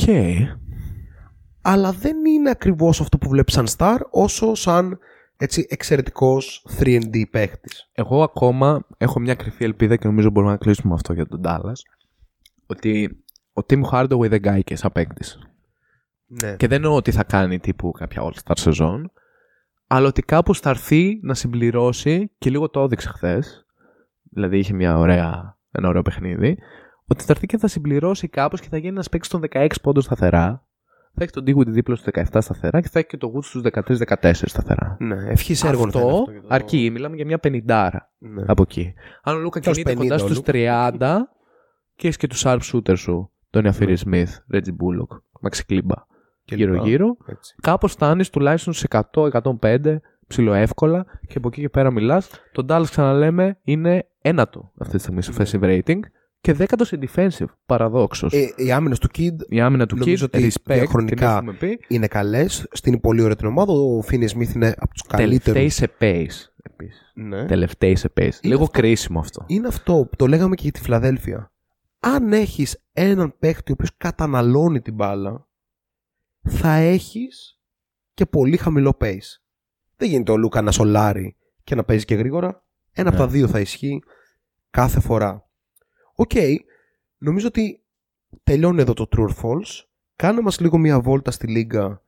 αλλά δεν είναι ακριβώς αυτό που βλέπεις σαν star όσο σαν έτσι εξαιρετικός 3D παίχτης. Εγώ ακόμα έχω μια κρυφή ελπίδα και νομίζω μπορούμε να κλείσουμε αυτό για τον Dallas. Ότι ο Tim Hardaway δεν κάει και σαν παίκτης. Ναι. Και δεν εννοώ ότι θα κάνει τύπου κάποια all-star σεζόν, αλλά ότι κάπως θα έρθει να συμπληρώσει και λίγο το έδειξε χθες. Δηλαδή είχε μια ωραία, ένα ωραίο παιχνίδι. Ότι θα έρθει και θα συμπληρώσει κάπως και θα γίνει ένας παίκτης των 16 πόντων σταθερά. Θα έχει τον Dinwiddie δίπλα στους 17 σταθερά και θα έχει και το Wood στους 13-14 σταθερά. ναι, ευχής έργο θα είναι Αυτό αυτό για το- αρκεί. Μιλάμε για μια πενιντάρα Ναι. από εκεί. Αν ο Λούκα Ποιος κινείται 50 κοντά ο στους Λούκα; 30 και έχεις και τους sharp shooter σου. Τον Φίνι Σμιθ, Ρέτζι Μπούλοκ, Μάξι Κλίμπα. Και λοιπά. Γύρω-γύρω. Έτσι. Κάπως φτάνεις τουλάχιστον σε 100-105 ψιλοεύκολα και από εκεί και πέρα μιλάς. Το Dallas, ξαναλέμε, είναι ένατο αυτή τη στιγμή σε Ναι. offensive rating και δέκατος σε defensive. Παραδόξως. Ε, οι άμυνες του Kid Η άμυνα του Kid, νομίζω ότι respect, διαχρονικά την έχουμε πει. είναι καλές. Στην πολύ ωραία την ομάδα. Ο Finney Smith είναι από τους Τελευταίοι καλύτερους. σε pace. Επίσης. Ναι. Τελευταίοι σε pace. Λίγο αυτό. κρίσιμο αυτό. είναι αυτό που το λέγαμε και για τη Φιλαδέλφια. Αν έχεις έναν παίχτη ο οποίος καταναλώνει την μπάλα, θα έχεις και πολύ χαμηλό pace. Δεν γίνεται ο Λούκα να σολάρει και να παίζει και γρήγορα. Ένα από Ναι. τα δύο θα ισχύει κάθε φορά. Οκ, νομίζω ότι τελειώνει εδώ το True or False. Κάνε μας λίγο μια βόλτα στη λίγκα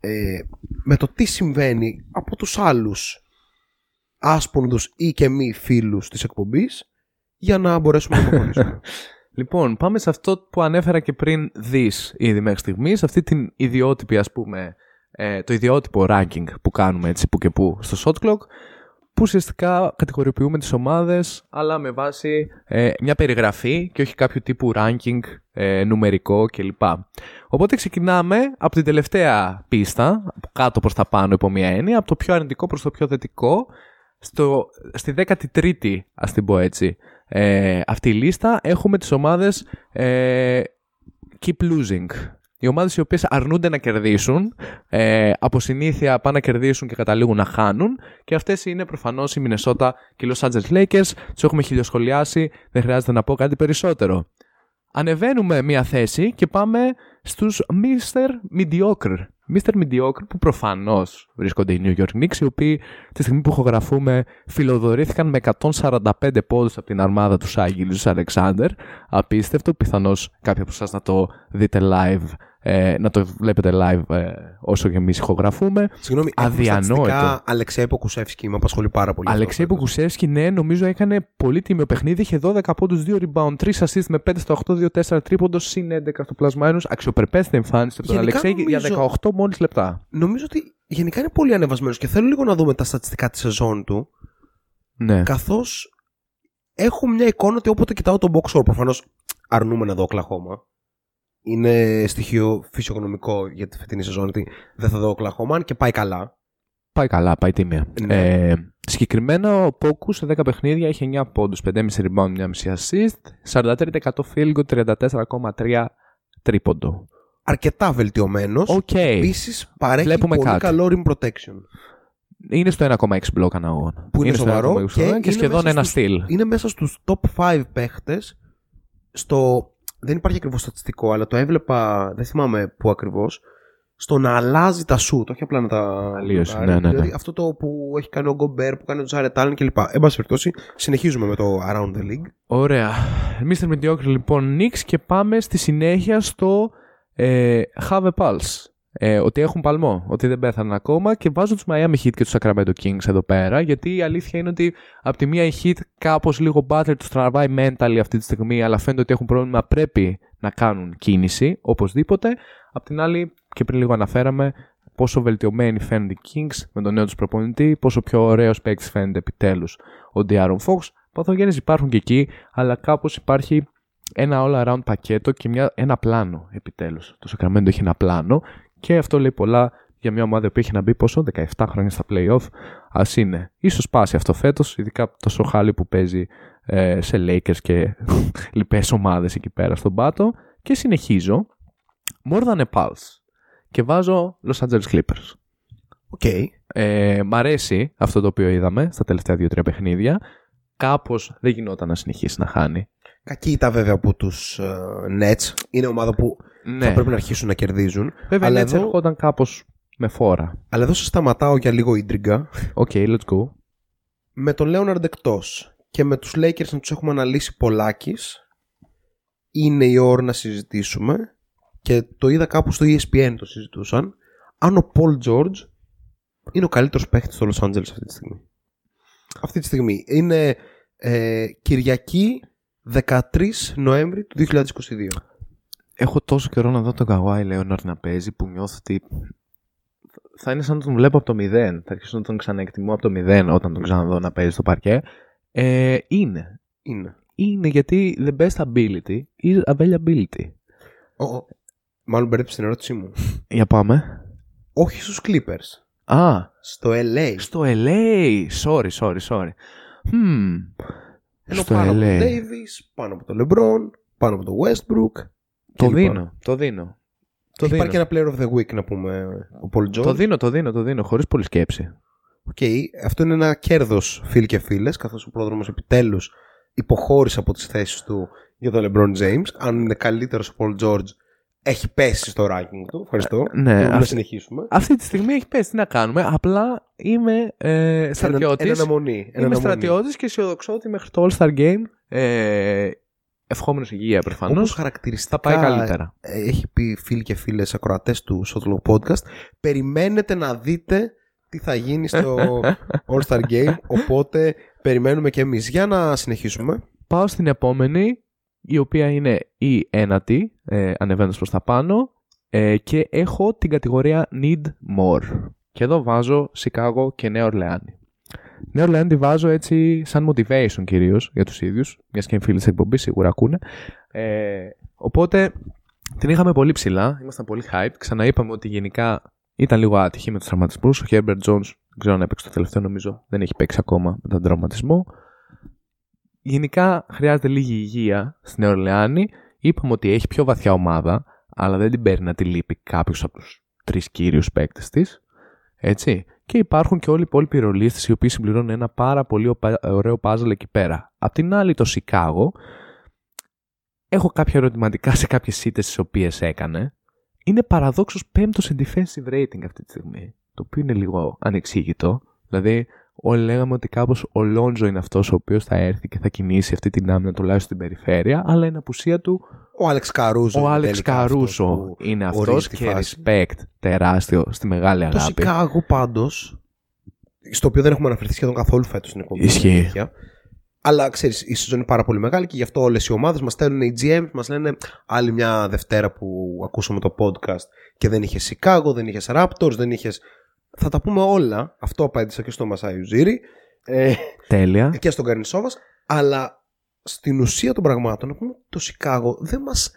ε, με το τι συμβαίνει από τους άλλους άσπονδους ή και μη φίλους της εκπομπής για να μπορέσουμε να προχωρήσουμε. <laughs> Λοιπόν, πάμε σε αυτό που ανέφερα και πριν δεις ήδη μέχρι στιγμής, σε αυτή την ιδιότυπη ας πούμε, ε, το ιδιότυπο ranking που κάνουμε έτσι που και που στο shot clock, που ουσιαστικά κατηγοριοποιούμε τις ομάδες, αλλά με βάση ε, μια περιγραφή και όχι κάποιο τύπου ranking ε, νουμερικό κλπ. Οπότε ξεκινάμε από την τελευταία πίστα, από κάτω προς τα πάνω υπό μια έννοια, από το πιο αρνητικό προς το πιο θετικό, στο, στη 13η, ας την πω έτσι, ε, αυτή η λίστα έχουμε τις ομάδες ε, keep losing. Οι ομάδες οι οποίες αρνούνται να κερδίσουν, ε, από συνήθεια πάνε να κερδίσουν και καταλήγουν να χάνουν και αυτές είναι προφανώς η Minnesota και οι Los Angeles Lakers. Τους έχουμε χιλιοσχολιάσει, δεν χρειάζεται να πω κάτι περισσότερο. Ανεβαίνουμε μία θέση και πάμε στους Mr. Mediocre. Mr. Mediocre που προφανώς βρίσκονται οι New York Knicks οι οποίοι τη στιγμή που ηχογραφούμε φιλοδορήθηκαν με 145 πόντους από την αρμάδα τους Σάγγιλους Αλεξάνδερ. Απίστευτο, πιθανώς κάποιοι από εσάς να το δείτε live, ε, να το βλέπετε live ε, όσο και εμείς ηχογραφούμε. Συγγνώμη, έχουμε Αδιανόητο. στατιστικά Αλεξέη Ποκουσεύσκη, με απασχολεί πάρα πολύ. αυτό. Αλεξέη Ποκουσεύσκι, ναι, νομίζω έκανε πολύ τίμιο παιχνίδι. Είχε 12 πόντους, 2 rebound, 3 assist με 5 στο 8, 2-4 τρίποντος, συν 11 στο πλασμάνου. Αξιοπρεπέστε εμφάνιση από τον Γενικά Αλεξέη για νομίζω- 18 μόλις λεπτά. Νομίζω ότι γενικά είναι πολύ ανεβασμένος και θέλω λίγο να δούμε τα στατιστικά της σεζόν του, Ναι. καθώς έχω μια εικόνα ότι όποτε κοιτάω τον box score, προφανώς αρνούμαι να δω Οκλαχώμα. Είναι στοιχείο φυσιογνωμικό για τη φετινή σεζόν ότι δεν θα δω Οκλαχώμα, αν και πάει καλά. Πάει καλά, πάει τίμια. Ναι. Ε, συγκεκριμένα ο Πόκου σε 10 παιχνίδια είχε 9 πόντους, 5,5 rebound, 1,5 assist, 43% field goal, 34,3 τρίποντο. Αρκετά βελτιωμένος. Οκ. Επίσης παρέχει Βλέπουμε πολύ κάτι. καλό rim protection. Είναι στο 1,6 μπλοκ ανά αγώνα. Που είναι στο σοβαρό 1,6 και και, είναι σχεδόν μέσα ένα στους- στυλ. Είναι μέσα στους top 5 παίχτες στο... Δεν υπάρχει ακριβώς στατιστικό, αλλά το έβλεπα, δεν θυμάμαι πού ακριβώς, στο να αλλάζει τα σουτ, όχι απλά να τα... Αλλίωση, να τα- ναι, ναι, ναι. Δηλαδή αυτό το που έχει κάνει ο Γκομπέρ, που κάνει ο Τζάρετ Άλεν κλπ. Εν πάση περιπτώσει, συνεχίζουμε με το Around the League. Ωραία. Mr. Mediocre λοιπόν Knicks και πάμε στη συνέχεια στο ε, Have a Pulse. Ε, ότι έχουν παλμό, ότι δεν πέθαναν ακόμα και βάζω τους Miami Heat και τους Sacramento Kings εδώ πέρα γιατί η αλήθεια είναι ότι από τη μία η Heat κάπως λίγο butler τους τραβάει mentally αυτή τη στιγμή αλλά φαίνεται ότι έχουν πρόβλημα πρέπει να κάνουν κίνηση οπωσδήποτε. Απ' την άλλη και πριν λίγο αναφέραμε πόσο βελτιωμένοι φαίνονται οι Kings με τον νέο τους προπονητή, πόσο πιο ωραίος παίκτης φαίνεται επιτέλους ο De'Aaron Fox. Παθογένειες υπάρχουν και εκεί, αλλά κάπως υπάρχει ένα all around πακέτο και μια, ένα πλάνο επιτέλους. Το Sacramento έχει ένα πλάνο και αυτό λέει πολλά για μια ομάδα που έχει να μπει πόσο 17 χρόνια στα playoff. Α είναι. Ίσως σπάσει αυτό φέτος, ειδικά στο χάλι που παίζει ε, σε Lakers και <laughs> λοιπές ομάδες εκεί πέρα στον πάτο. Και συνεχίζω. More than a pulse. Και βάζω Los Angeles Clippers. OK. Ε, μ' αρέσει αυτό το οποίο είδαμε στα τελευταία 2-3 παιχνίδια. Κάπως δεν γινόταν να συνεχίσει να χάνει. Κακή ήταν βέβαια από τους ε, Nets. Είναι ομάδα που Ναι. θα πρέπει να αρχίσουν να κερδίζουν. Βέβαια, αλλά, οι Nets εδώ, ερχόταν κάπως με φόρα. αλλά εδώ σε σταματάω για λίγο ίντριγκα. OK, let's go. με τον Λέοναρντ εκτός και με τους Lakers να τους έχουμε αναλύσει πολλάκις είναι η ώρα να συζητήσουμε και το είδα κάπου στο ESPN το συζητούσαν αν ο Paul George είναι ο καλύτερος παίχτης στο Los Angeles αυτή τη στιγμή. Αυτή τη στιγμή είναι ε, Κυριακή 13 Νοέμβρη του 2022. Έχω τόσο καιρό να δω τον Καβάη Λέοναρντ να παίζει που νιώθω ότι θα είναι σαν να τον βλέπω από το 0. Θα αρχίσω να τον ξαναεκτιμώ από το 0 όταν τον ξαναδώ να παίζει στο παρκέ. Ε, είναι. Είναι. Είναι γιατί the best ability is availability. Ο, ο, μάλλον μπερδέψε την ερώτησή μου. Για πάμε. Όχι στους Clippers. Α, Στο LA. στο LA. Sorry, sorry, sorry. Hmm. Ενώ στο πάνω από LA. τον Davis, πάνω από τον LeBron, πάνω από τον Westbrook. Το κλπ. δίνω, το δίνω. Το Έχει δίνω. πάρει και ένα player of the week να πούμε ο Paul George. Το δίνω, το δίνω, το δίνω, χωρίς πολύ σκέψη. Οκ, αυτό είναι ένα κέρδος φίλοι και φίλες καθώς ο πρόδρομος επιτέλους υποχώρησε από τις θέσεις του για τον LeBron James. Αν είναι καλύτερος ο Paul George έχει πέσει στο ranking του. Ευχαριστώ. ναι, Μπορούμε να αυτή- συνεχίσουμε. Αυτή τη στιγμή έχει πέσει, τι να κάνουμε; Απλά είμαι ε, Ένα, στρατιώτης. ένα αναμονή. Ένα Είμαι αναμονή. στρατιώτης και αισιοδοξώ ότι μέχρι το All-Star Game ε, ευχόμενος υγεία προφανώς Όπως θα χαρακτηριστικά πάει καλύτερα. ε, έχει πει φίλοι και φίλες ακροατές του Shotlock Podcast περιμένετε να δείτε τι θα γίνει στο <laughs> All Star Game οπότε περιμένουμε και εμείς για να συνεχίσουμε Πάω στην επόμενη, η οποία είναι η ένατη, ε, ανεβαίνοντας προς τα πάνω ε, και έχω την κατηγορία Need More. Και εδώ βάζω Σικάγο και Νέο Ορλεάνη. Νέο Ορλεάνη τη βάζω έτσι σαν motivation κυρίως για τους ίδιους, μιας και είναι φίλοι της εκπομπής σίγουρα ακούνε. Ε, οπότε την είχαμε πολύ ψηλά, ήμασταν πολύ hype. Ξαναείπαμε ότι γενικά ήταν λίγο άτυχη με τους τραυματισμούς. Ο Herbert Jones, δεν ξέρω αν έπαιξε το τελευταίο νομίζω, δεν έχει παίξει ακόμα με τον τραυματισμό. Γενικά χρειάζεται λίγη υγεία στην Νέα Ορλεάνη. Είπαμε ότι έχει πιο βαθιά ομάδα, αλλά δεν την παίρνει να τη λείπει κάποιος από τους τρεις κύριους παίκτες της. Έτσι. Και υπάρχουν και όλοι οι υπόλοιποι ρολίστες οι οποίοι συμπληρώνουν ένα πάρα πολύ οπα- ωραίο puzzle εκεί πέρα. Απ' την άλλη, το Σικάγο. Έχω κάποια ερωτηματικά σε κάποιες ήττε τις οποίες έκανε. Είναι παραδόξως πέμπτος σε defensive rating αυτή τη στιγμή. Το οποίο είναι λίγο ανεξήγητο. Δηλαδή, όλοι λέγαμε ότι κάπως ο Λόντζο είναι αυτός ο οποίος θα έρθει και θα κινήσει αυτή την άμυνα τουλάχιστον στην περιφέρεια, αλλά είναι απουσία του ο Άλεξ Καρούζο ο είναι Άλεξ τελικά αυτός Καρούσο που είναι αυτός ορίζει τη και φάση. respect τεράστιο στη μεγάλη το αγάπη. Σικάγο πάντως στο οποίο δεν έχουμε αναφερθεί σχεδόν καθόλου φέτος στην εκπομπή Ισχύει. είναι αλήθεια. αλλά ξέρεις η σεζόν είναι πάρα πολύ μεγάλη και γι' αυτό όλες οι ομάδες μας στέλνουν οι GM μας λένε άλλη μια Δευτέρα που ακούσαμε το podcast και δεν είχες Σικάγο, δεν είχες Raptors, δεν είχε. Θα τα πούμε όλα. Αυτό απάντησα και στο Μασάι Ουζήρη ε, Τέλεια. και στον Καρνισόβας. Αλλά στην ουσία των πραγμάτων να πούμε το Σικάγο δεν μας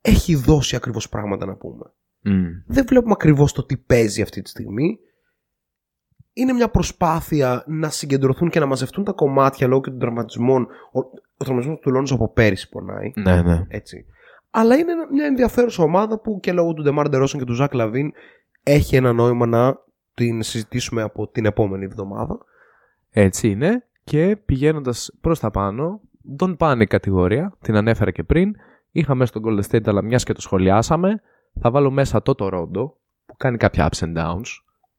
έχει δώσει ακριβώς πράγματα να πούμε. Μμ. Δεν βλέπουμε ακριβώς το τι παίζει αυτή τη στιγμή. Είναι μια προσπάθεια να συγκεντρωθούν και να μαζευτούν τα κομμάτια λόγω και των τραυματισμών. Ο, ο τραυματισμός του Λόνζο από πέρυσι πονάει. Ναι, ναι. Έτσι. Αλλά είναι ένα- μια ενδιαφέρουσα ομάδα που και λόγω του Ντεμάρ Ντερόζαν και του Ζακ Λαβίν έχει ένα νόημα να την συζητήσουμε από την επόμενη εβδομάδα. Έτσι είναι. Και πηγαίνοντας προς τα πάνω, Don't Panic κατηγορία, την ανέφερα και πριν. Είχα μέσα στον Golden State, αλλά μιας και το σχολιάσαμε, θα βάλω μέσα το Toronto, που κάνει κάποια ups and downs.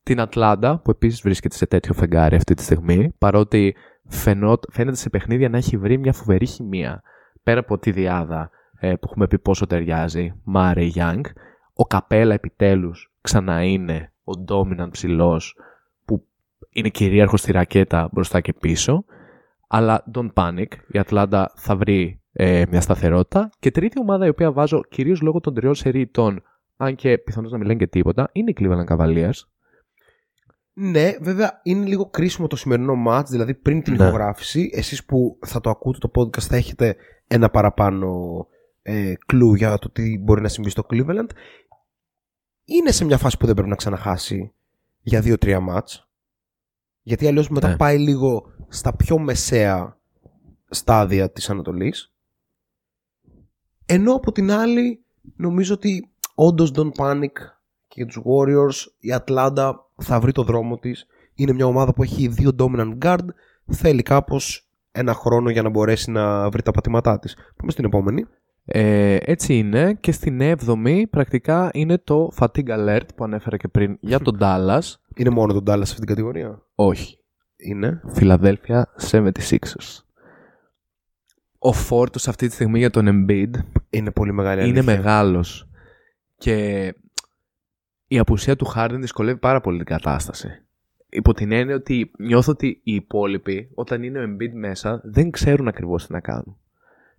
Την Ατλάντα, που επίσης βρίσκεται σε τέτοιο φεγγάρι αυτή τη στιγμή, παρότι φαινό, φαίνεται σε παιχνίδια να έχει βρει μια φοβερή χημεία. Πέρα από τη δυάδα ε, που έχουμε πει πόσο ταιριάζει, Murray Young, ο Καπέλα επιτέλους ξανά είναι ο dominant ψηλός που είναι κυρίαρχος στη ρακέτα μπροστά και πίσω. Αλλά don't panic, η Ατλάντα θα βρει ε, μια σταθερότητα. Και τρίτη ομάδα η οποία βάζω κυρίως λόγω των τριών σερί ηττών, αν και πιθανώς να μην λένε και τίποτα, είναι οι Cleveland Cavaliers. Ναι, βέβαια είναι λίγο κρίσιμο το σημερινό match, δηλαδή πριν την Ναι. ηχογράφηση, εσείς που θα το ακούτε το podcast θα έχετε ένα παραπάνω ε, κλου για το τι μπορεί να συμβεί στο Cleveland. Είναι σε μια φάση που δεν πρέπει να ξαναχάσει για 2-3 μάτς. Γιατί αλλιώς μετά Ναι. πάει λίγο στα πιο μεσαία στάδια της Ανατολής. Ενώ από την άλλη νομίζω ότι όντως don't panic και για τους Warriors η Ατλάντα θα βρει το δρόμο της. Είναι μια ομάδα που έχει δύο dominant guard. Θέλει κάπως ένα χρόνο για να μπορέσει να βρει τα πατήματά της. Πάμε στην επόμενη. Ε, έτσι είναι και στην 7η πρακτικά είναι το Fatigue Alert που ανέφερα και πριν για τον <laughs> Dallas. Είναι μόνο τον Dallas σε αυτήν την κατηγορία; Όχι. Είναι. Philadelphia 76ers. Ο φόρτος αυτή τη στιγμή για τον Embiid Είναι πολύ μεγάλη είναι αλήθεια. μεγάλος. Και η απουσία του Harden δυσκολεύει πάρα πολύ την κατάσταση. Υπό την έννοια ότι νιώθω ότι οι υπόλοιποι, όταν είναι ο Embiid μέσα, δεν ξέρουν ακριβώς τι να κάνουν.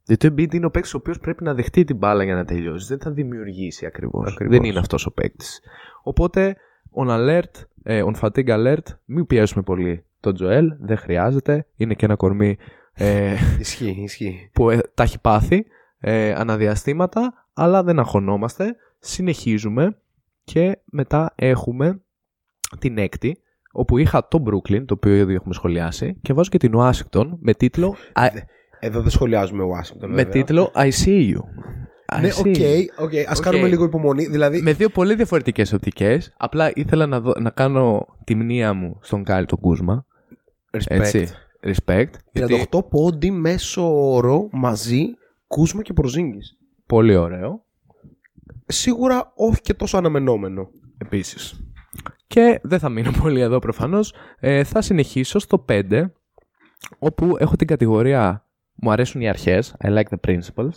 Γιατί ο Embiid είναι ο παίκτης ο οποίος πρέπει να δεχτεί την μπάλα για να τελειώσει. Δεν θα δημιουργήσει ακριβώς. Ακριβώς. Δεν είναι αυτός ο παίκτης. Οπότε, on alert, ε, on fatigue alert, μην πιέσουμε πολύ τον Τζοέλ. Δεν χρειάζεται. Είναι και ένα κορμί ε, <laughs> Ισχύει, ισχύει. που ε, τα έχει πάθει ε, ανά διαστήματα, αλλά δεν αγχωνόμαστε. Συνεχίζουμε και μετά έχουμε την έκτη, όπου είχα το Brooklyn, το οποίο ήδη έχουμε σχολιάσει, και βάζω και την Washington με τίτλο, I- Εδώ δεν σχολιάζουμε Washington. με βέβαια. τίτλο I see you. I Ναι, see οκ, you. οκ. Ας Οκ. κάνουμε λίγο υπομονή. Δηλαδή, Με δύο πολύ διαφορετικές οπτικές. Απλά ήθελα να, δω- να κάνω τη μνεία μου στον Κάιλ τον Κούζμα. respect. Έτσι. Respect. 38 Γιατί πόντι μέσο όρο μαζί, Κούσμα και Προζίνγκης. πολύ ωραίο. Σίγουρα όχι και τόσο αναμενόμενο. Επίσης. Και δεν θα μείνω <laughs> πολύ εδώ προφανώς. Ε, θα συνεχίσω στο 5, όπου έχω την κατηγορία μου αρέσουν οι αρχές, I like the principles.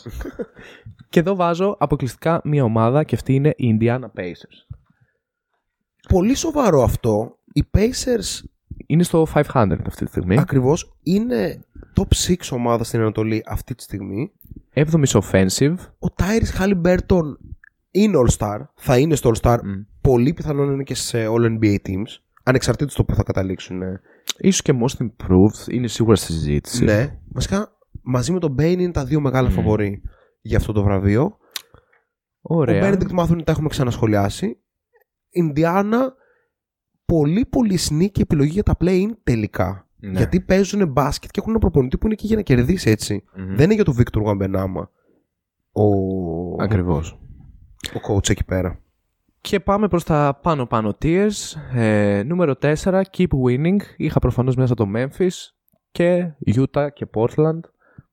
και εδώ βάζω αποκλειστικά μία ομάδα και αυτή είναι η Indiana Pacers. Πολύ σοβαρό αυτό. Οι Pacers Είναι στο 500 αυτή τη στιγμή. ακριβώς είναι top 6 ομάδα στην Ανατολή αυτή τη στιγμή. 7η offensive. Ο Tyrese Halliburton είναι All-Star. Θα είναι στο All-Star. Μμ. Πολύ πιθανόν είναι και σε All-NBA teams. Ανεξαρτήτως το που θα καταλήξουν. ε. Ίσως και most improved. Είναι σίγουρα στη συζήτηση. Ναι. Βασικά, μαζί με τον Bane είναι τα δύο μεγάλα Μμ. φαβορή για αυτό το βραβείο. Ωραία. Ο Benedict Μάθονη τα έχουμε ξανασχολιάσει. Ινδιάνα, πολύ πολύ sneaky επιλογή για τα play-in τελικά. Ναι. Γιατί παίζουν μπάσκετ και έχουν ένα προπονητή που είναι εκεί για να κερδίσει έτσι. Μμμ. Δεν είναι για τον Βίκτορ Γουαμπενάμα ο, Ακριβώς. ο coach εκεί πέρα. Και πάμε προς τα πάνω πάνω tiers. Ε, νούμερο 4, Keep Winning. Είχα προφανώς μέσα το Memphis και Utah και Portland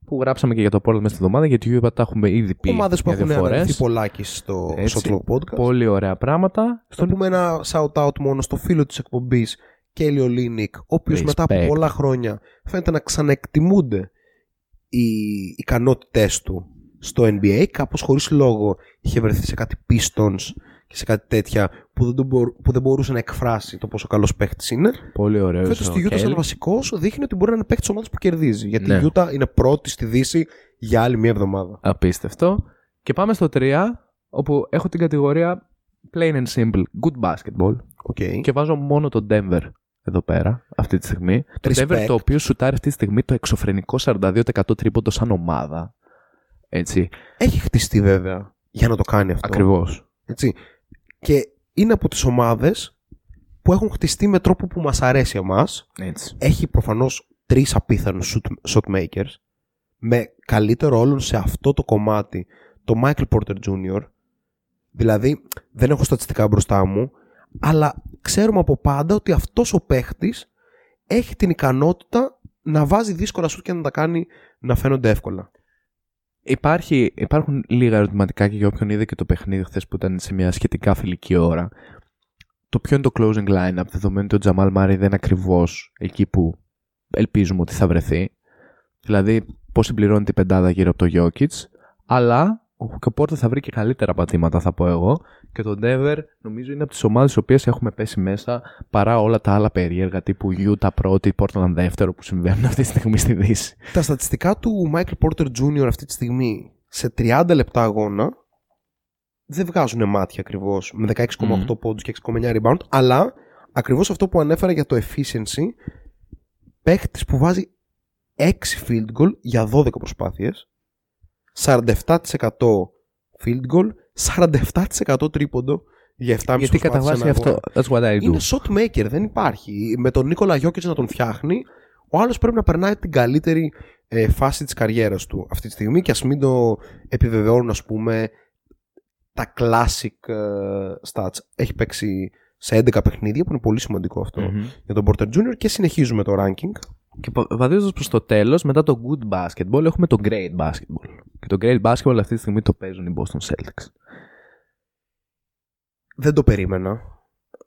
που γράψαμε και για το Portland μέσα στη εβδομάδα γιατί Utah τα έχουμε ήδη πει Ομάδες που για έχουν δύο αναλυθεί φορές. πολλάκι στο Έτσι. Shotlock Podcast. Πολύ ωραία πράγματα. Θα πούμε ένα shout-out μόνο στο φίλο της εκπομπής Κέλιο Λίνικ, ο οποίος μετά από Respect. πολλά χρόνια φαίνεται να ξαναεκτιμούνται οι ικανότητές του στο NBA, κάπως χωρίς λόγο είχε βρεθεί σε κάτι Pistons και σε κάτι τέτοια που δεν, τον μπορ- που δεν μπορούσε να εκφράσει το πόσο καλός παίχτης είναι. Πολύ ωραίος. Φέτος στη Utah σαν βασικός δείχνει ότι μπορεί να είναι παίχτης ομάδας που κερδίζει, γιατί Ναι. η Utah είναι πρώτη στη Δύση για άλλη μία εβδομάδα. Απίστευτο. Και πάμε στο 3, όπου έχω την κατηγορία plain and simple, good basketball. Okay. Και βάζω μόνο το Denver εδώ πέρα, αυτή τη στιγμή. Το Respect. Denver το οποίο σουτάρει αυτή τη στιγμή το εξωφρενικό 42% τρίποντο σαν ομάδα. Έτσι. Έχει χτιστεί βέβαια για να το κάνει αυτό. Ακριβώς. Έτσι. Και είναι από τις ομάδες που έχουν χτιστεί με τρόπο που μας αρέσει εμάς. Έτσι. Έχει προφανώς τρεις απίθανους shoot, shot makers με καλύτερο όλων σε αυτό το κομμάτι το Michael Porter Jr. Δηλαδή δεν έχω στατιστικά μπροστά μου αλλά ξέρουμε από πάντα ότι αυτός ο παίχτης έχει την ικανότητα να βάζει δύσκολα σουτ και να τα κάνει να φαίνονται εύκολα. Υπάρχει, υπάρχουν λίγα ερωτηματικά και για όποιον είδε και το παιχνίδι χθες που ήταν σε μια σχετικά φιλική ώρα. Το ποιο είναι το closing line-up, δεδομένου ότι ο Τζαμάλ Μάρι δεν είναι ακριβώς εκεί που ελπίζουμε ότι θα βρεθεί. Δηλαδή, πώς συμπληρώνει την πεντάδα γύρω από το Jokic. Αλλά ο Καπόρτα θα βρει και καλύτερα πατήματα, θα πω εγώ. Και το Denver νομίζω είναι από τις ομάδες οι οποίες έχουμε πέσει μέσα παρά όλα τα άλλα περίεργα τύπου Utah πρώτη, Portland δεύτερο που συμβαίνουν αυτή τη στιγμή στη Δύση. Τα στατιστικά του Michael Porter Jr. αυτή τη στιγμή σε 30 λεπτά αγώνα δεν βγάζουν μάτια ακριβώς με 16,8 Μμμ. πόντους και 6,9 rebound, αλλά ακριβώς αυτό που ανέφερα για το efficiency, παίχτης που βάζει 6 field goal για 12 προσπάθειες, 47% field goal, 47% τρίποντο για 7,5 Γιατί κατά προσπάθειες βάση ένα αυτό. That's what I do. είναι shot maker, δεν υπάρχει. Με τον Νίκολα Γιώκητς να τον φτιάχνει, ο άλλος πρέπει να περνάει την καλύτερη ε, φάση της καριέρας του αυτή τη στιγμή και ας μην το επιβεβαιώνουν ας πούμε τα classic ε, stats. Έχει παίξει σε 11 παιχνίδια που είναι πολύ σημαντικό αυτό Μμμ. για τον Porter Jr. και συνεχίζουμε το ranking. Και βαδίζοντας προς το τέλος, μετά το good basketball, έχουμε το great basketball. Και το great basketball αυτή τη στιγμή το παίζουν οι Boston Celtics. Δεν το περίμενα,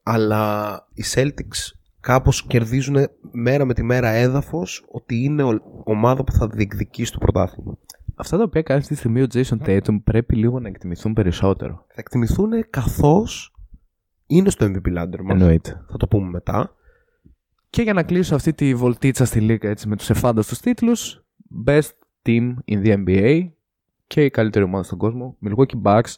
αλλά οι Celtics κάπως κερδίζουν μέρα με τη μέρα έδαφος ότι είναι ομάδα που θα διεκδικήσει το πρωτάθλημα. Αυτά τα οποία κάνει αυτή τη στιγμή ο Jason Tatum πρέπει λίγο να εκτιμηθούν περισσότερο. Θα εκτιμηθούν καθώς είναι στο MVP ladder μας. Εννοείται. Θα το πούμε μετά. Και για να κλείσω αυτή τη βολτίτσα στη λίγα έτσι, με τους εφάνταστους τίτλους Best Team in the NBA και η καλύτερη ομάδα στον κόσμο Milwaukee Bucks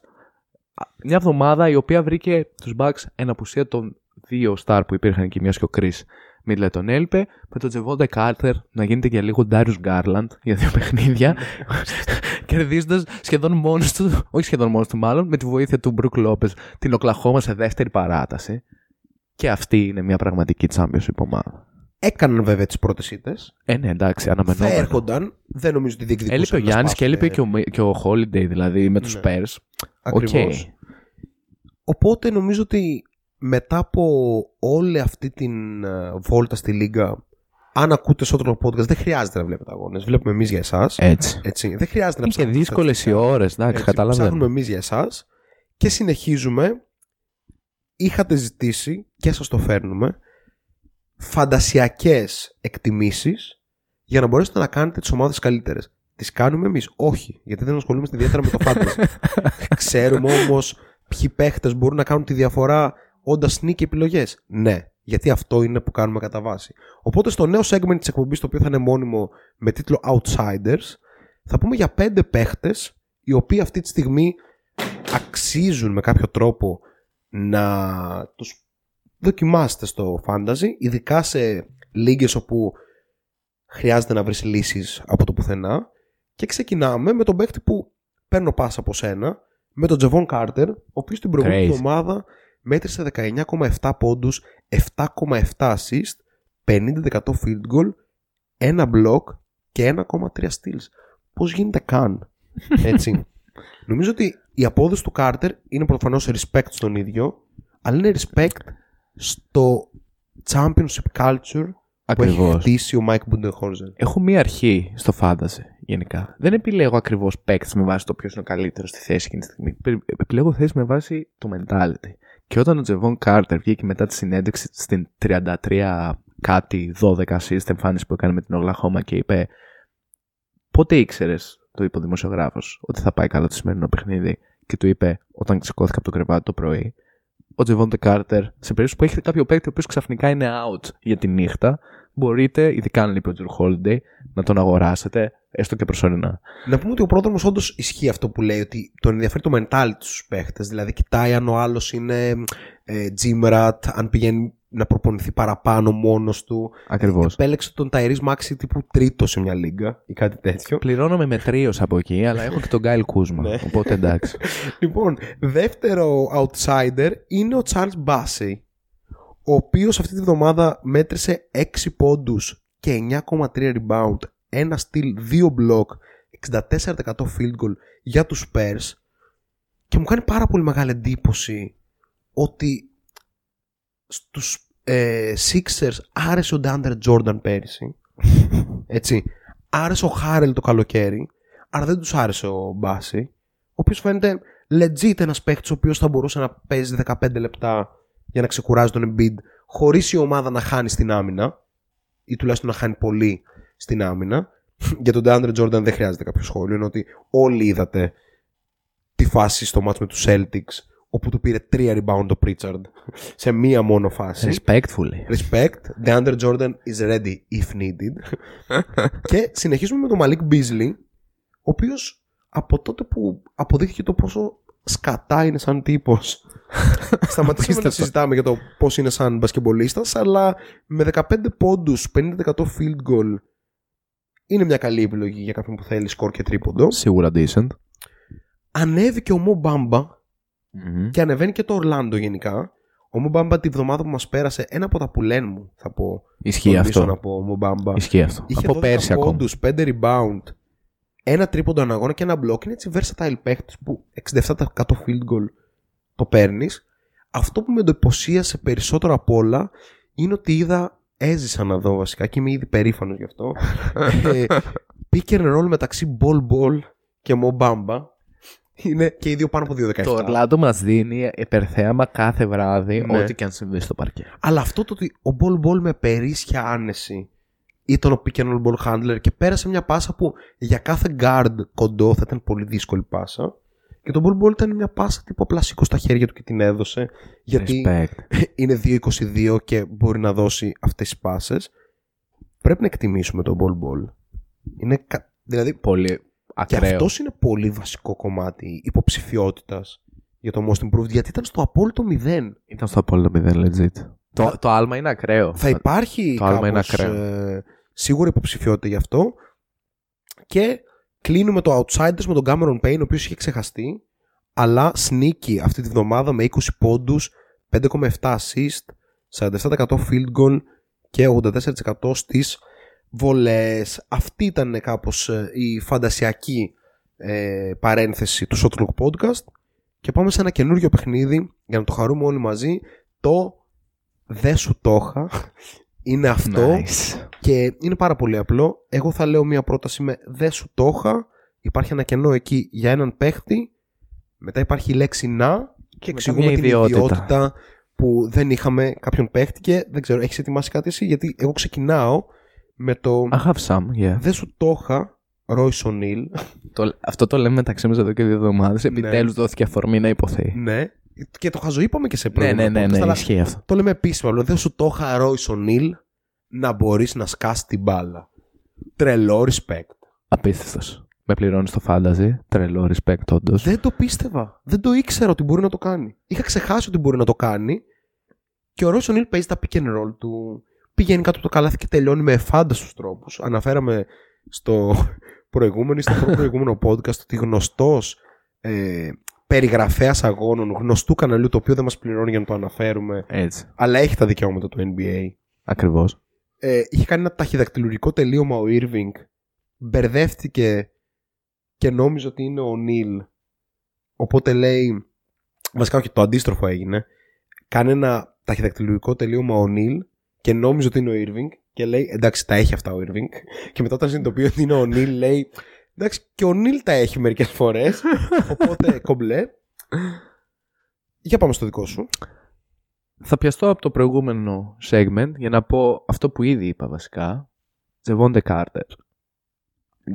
μια εβδομάδα η οποία βρήκε τους Bucks εν απουσία των δύο star που υπήρχαν εκεί, μιας και ο Chris Μίτλε τον έλειπε, με τον Τζεβόντε Κάρτερ να γίνεται για λίγο Darius Garland για δύο <laughs> παιχνίδια, κερδίζοντας σχεδόν μόνος του, όχι σχεδόν μόνος του μάλλον, με τη βοήθεια του Μπρουκ Λόπε την Οκλαχώμα σε δεύτερη παράταση. Και αυτή είναι μια πραγματική championship ομάδα. Έκαναν βέβαια τις πρώτες ήττες. Ε, ναι, εντάξει, αναμενόμενο. Θα έρχονταν. Δεν νομίζω ότι διεκδικούσαν. Έλειπε ο Γιάννης και έλειπε και ο, και ο Holiday, δηλαδή με τους ναι. Spurs. Okay. Οπότε νομίζω ότι μετά από όλη αυτή την ε, βόλτα στη Λίγκα, αν ακούτε σε otro podcast, δεν χρειάζεται να βλέπετε αγώνες. Βλέπουμε εμείς για εσάς. Έτσι. Έτσι. Δεν χρειάζεται να ψάχνετε. Είναι δύσκολες οι ώρες, εντάξει, καταλαβαίνω. Ψάχνουμε εμείς για εσάς και συνεχίζουμε. Είχατε ζητήσει και σας το φέρνουμε φαντασιακές εκτιμήσεις για να μπορέσετε να κάνετε τις ομάδες καλύτερες. Τις κάνουμε εμείς. Όχι, γιατί δεν ασχολούμαστε ιδιαίτερα με το fantasy. <laughs> Ξέρουμε όμως ποιοι παίχτες μπορούν να κάνουν τη διαφορά όντας sneak επιλογές. Ναι, γιατί αυτό είναι που κάνουμε κατά βάση. Οπότε στο νέο segment της εκπομπής, το οποίο θα είναι μόνιμο με τίτλο Outsiders, θα πούμε για πέντε παίχτες οι οποίοι αυτή τη στιγμή αξίζουν με κάποιο τρόπο να τους δοκιμάσετε στο fantasy, ειδικά σε λίγες όπου χρειάζεται να βρεις λύσεις από το πουθενά και ξεκινάμε με τον παίχτη που παίρνω πάσα από σένα, με τον Τζεβόν Κάρτερ, ο οποίος την προηγούμενη εβδομάδα μέτρησε 19,7 πόντους, 7,7 assist, 50% field goal, ένα block και 1,3 steals. Πώς γίνεται καν, έτσι. <laughs> Νομίζω ότι η απόδοση του Carter είναι προφανώς respect στον ίδιο, αλλά είναι respect στο championship culture Ακριβώς. που έχει χτίσει ο Mike Budenholzer. Έχω μία αρχή στο fantasy γενικά. Δεν επιλέγω ακριβώς παίκτη με βάση το ποιος είναι ο καλύτερος στη θέση εκείνη τη στιγμή. Επιλέγω θέση με βάση το mentality. Και όταν ο Τζεβόν Κάρτερ βγήκε μετά τη συνέντευξη στην 33 κάτι 12 assist εμφάνιση που έκανε με την Ογλαχώμα και είπε Πότε ήξερες, το είπε ο δημοσιογράφος, ότι θα πάει καλά το σημερινό παιχνίδι. Και του είπε όταν σηκώθηκα από το κρεβάτι το πρωί. Ο Τζεβόντε Κάρτερ, σε περίπτωση που έχετε κάποιο παίκτη ο οποίος ξαφνικά είναι out για τη νύχτα, μπορείτε, ειδικά αν λείπει ο Τζουρ Holiday, να τον αγοράσετε, έστω και προσωρινά. Να πούμε ότι ο πρόδρομος όντως ισχύει αυτό που λέει, ότι τον ενδιαφέρει το mentality στους παίχτε. Δηλαδή, κοιτάει αν ο άλλος είναι ε, gym rat, αν πηγαίνει να προπονηθεί παραπάνω μόνος του. Ακριβώς. Επέλεξε τον Ταϊρής Μάξι τύπου τρίτο σε μια λίγα ή κάτι τέτοιο. Πληρώνομαι με τρίο από εκεί, αλλά έχω και τον Γκάιλ Κούσμα. Ναι. οπότε εντάξει. <laughs> λοιπόν, δεύτερο outsider είναι ο Charles Bassey ο οποίος αυτή τη βδομάδα μέτρησε 6 πόντους και 9,3 rebound, ένα στυλ, 2 block, 64% field goal για τους Spurs και μου κάνει πάρα πολύ μεγάλη εντύπωση ότι στους ε, Sixers άρεσε ο DeAndre Jordan πέρυσι <laughs> έτσι, άρεσε ο Χάρελ το καλοκαίρι αλλά δεν τους άρεσε ο Μπάση ο οποίος φαίνεται legit ένας παίχτης ο οποίος θα μπορούσε να παίζει 15 λεπτά για να ξεκουράζει τον Embiid χωρίς η ομάδα να χάνει στην άμυνα ή τουλάχιστον να χάνει πολύ στην άμυνα. <laughs> Για τον DeAndre Jordan δεν χρειάζεται κάποιο σχόλιο. Είναι ότι όλοι είδατε τη φάση στο match με τους Celtics όπου του πήρε τρία rebound ο Pritchard σε μία μόνο φάση. Respectfully. Respect. DeAndre Jordan is ready if needed. <laughs> και συνεχίζουμε με τον Malik Beasley, ο οποίος από τότε που αποδείχθηκε το πόσο σκατά είναι σαν τύπος. <laughs> Σταματήσαμε να συζητάμε για το πώς είναι σαν μπασκεμπολίστα, αλλά με 15 πόντους, 50% field goal είναι μια καλή επιλογή για κάποιον που θέλει σκορ και τρίποντο. Σίγουρα decent. Ανέβηκε ο Μομπάμπα και ανεβαίνει και το Ορλάντο γενικά. Ο Μομπάμπα τη βδομάδα που μας πέρασε, ένα από τα που λένε μου, θα πω. Ισχύει αυτό. Να πω, Μομπάμπα. Ισχύει αυτό. Είχε από πέρσι ακόμα. 5 rebound, ένα τρίποντο αναγώνα και ένα μπλοκ είναι έτσι versatile παίχτης που 67% field goal το παίρνεις. Αυτό που με εντυπωσίασε περισσότερο απ' όλα είναι ότι είδα έζησα να δω βασικά και είμαι ήδη περήφανος γι' αυτό. <laughs> ε, pick and roll μεταξύ Ball Ball και Mobamba. Είναι και οι δύο πάνω από 2.17. Το Ορλάντο μας δίνει υπερθέαμα κάθε βράδυ, Ναι. ό,τι και αν συμβεί στο παρκέ. Αλλά αυτό το ότι ο Ball Ball με περίσσια άνεση ήταν ο pick and roll ball handler και πέρασε μια πάσα που για κάθε guard κοντό θα ήταν πολύ δύσκολη πάσα. Και το Ball Ball ήταν μια πάσα τύπου απλά σήκω στα χέρια του και την έδωσε. Γιατί Respect. <laughs> είναι 2-22 και μπορεί να δώσει αυτές τις πάσες. Πρέπει να εκτιμήσουμε τον Ball Ball. Είναι, κα- δηλαδή, Πολύ και ακραίο. αυτός είναι πολύ βασικό κομμάτι υποψηφιότητας για το Most Improved γιατί ήταν στο απόλυτο 0. Ήταν στο απόλυτο 0, legit. Το, το άλμα είναι ακραίο. Θα υπάρχει το άλμα είναι κάπως, ακραίο. ε, σίγουρα υποψηφιότητα γι' αυτό. Και κλείνουμε το Outsiders με τον Cameron Payne, ο οποίος είχε ξεχαστεί, αλλά sneaky αυτή τη βδομάδα με 20 πόντους, 5,7 assist, 47% field goal και 84% στις βολές. Αυτή ήταν κάπως ε, η φαντασιακή ε, παρένθεση του Shotlock Podcast και πάμε σε ένα καινούριο παιχνίδι για να το χαρούμε όλοι μαζί το «Δε σου το είχα». είναι αυτό Nice. και είναι πάρα πολύ απλό. Εγώ θα λέω μια πρόταση με «Δε σου το είχα». Υπάρχει ένα κενό εκεί για έναν παίχτη. Μετά υπάρχει η λέξη «να» και μετά εξηγούμε μια την ιδιότητα. ιδιότητα που δεν είχαμε κάποιον παίχτη και δεν ξέρω, έχεις ετοιμάσει κάτι εσύ; Γιατί εγώ ξεκινάω με το I have some, yeah. «Δε σου το είχα» Royce O'Neal. Το- αυτό το λέμε μεταξύ μας εδώ και δύο εβδομάδες. Επιτέλους δόθηκε αφορμή να υποθεί. ναι. Και το χαζοείπαμε και σε Ναι, προηγούμενο ναι, ναι, podcast, ναι, αλλά ισχύει αυτό. Το λέμε επίσημα. λέω, Δεν σου το είχα Royce O'Neal να μπορείς να σκάσει την μπάλα. Τρελό respect. Απίστευτος. Με πληρώνεις στο fantasy. Τρελό respect, όντως. Δεν το πίστευα. Δεν το ήξερα ότι μπορεί να το κάνει. Είχα ξεχάσει ότι μπορεί να το κάνει. Και ο Royce O'Neal παίζει τα pick and roll του. Πηγαίνει κάτω από το καλάθι και τελειώνει με εφάνταστους τρόπους. Αναφέραμε στο προηγούμενο ή στο προηγούμενο podcast ότι γνωστός ε, περιγραφέας αγώνων γνωστού καναλιού το οποίο δεν μας πληρώνει για να το αναφέρουμε, Έτσι. αλλά έχει τα δικαιώματα του NBA. Ακριβώς. ε, είχε κάνει ένα ταχυδακτηλουργικό τελείωμα ο Irving. Μπερδεύτηκε και νόμιζε ότι είναι ο Νίλ. Οπότε λέει. Βασικά, όχι, το αντίστροφο έγινε. Κάνει ένα ταχυδακτηλουργικό τελείωμα ο Νίλ και νόμιζε ότι είναι ο Irving και λέει εντάξει, τα έχει αυτά ο Irving. Και μετά, όταν συνειδητοποιεί ότι είναι ο Νίλ, λέει εντάξει, και ο Νίλ τα έχει μερικές φορές. <laughs> Οπότε κομπλέ. Για πάμε στο δικό σου. Θα πιαστώ από το προηγούμενο segment για να πω αυτό που ήδη είπα βασικά. Τζεβόντε Κάρτερ.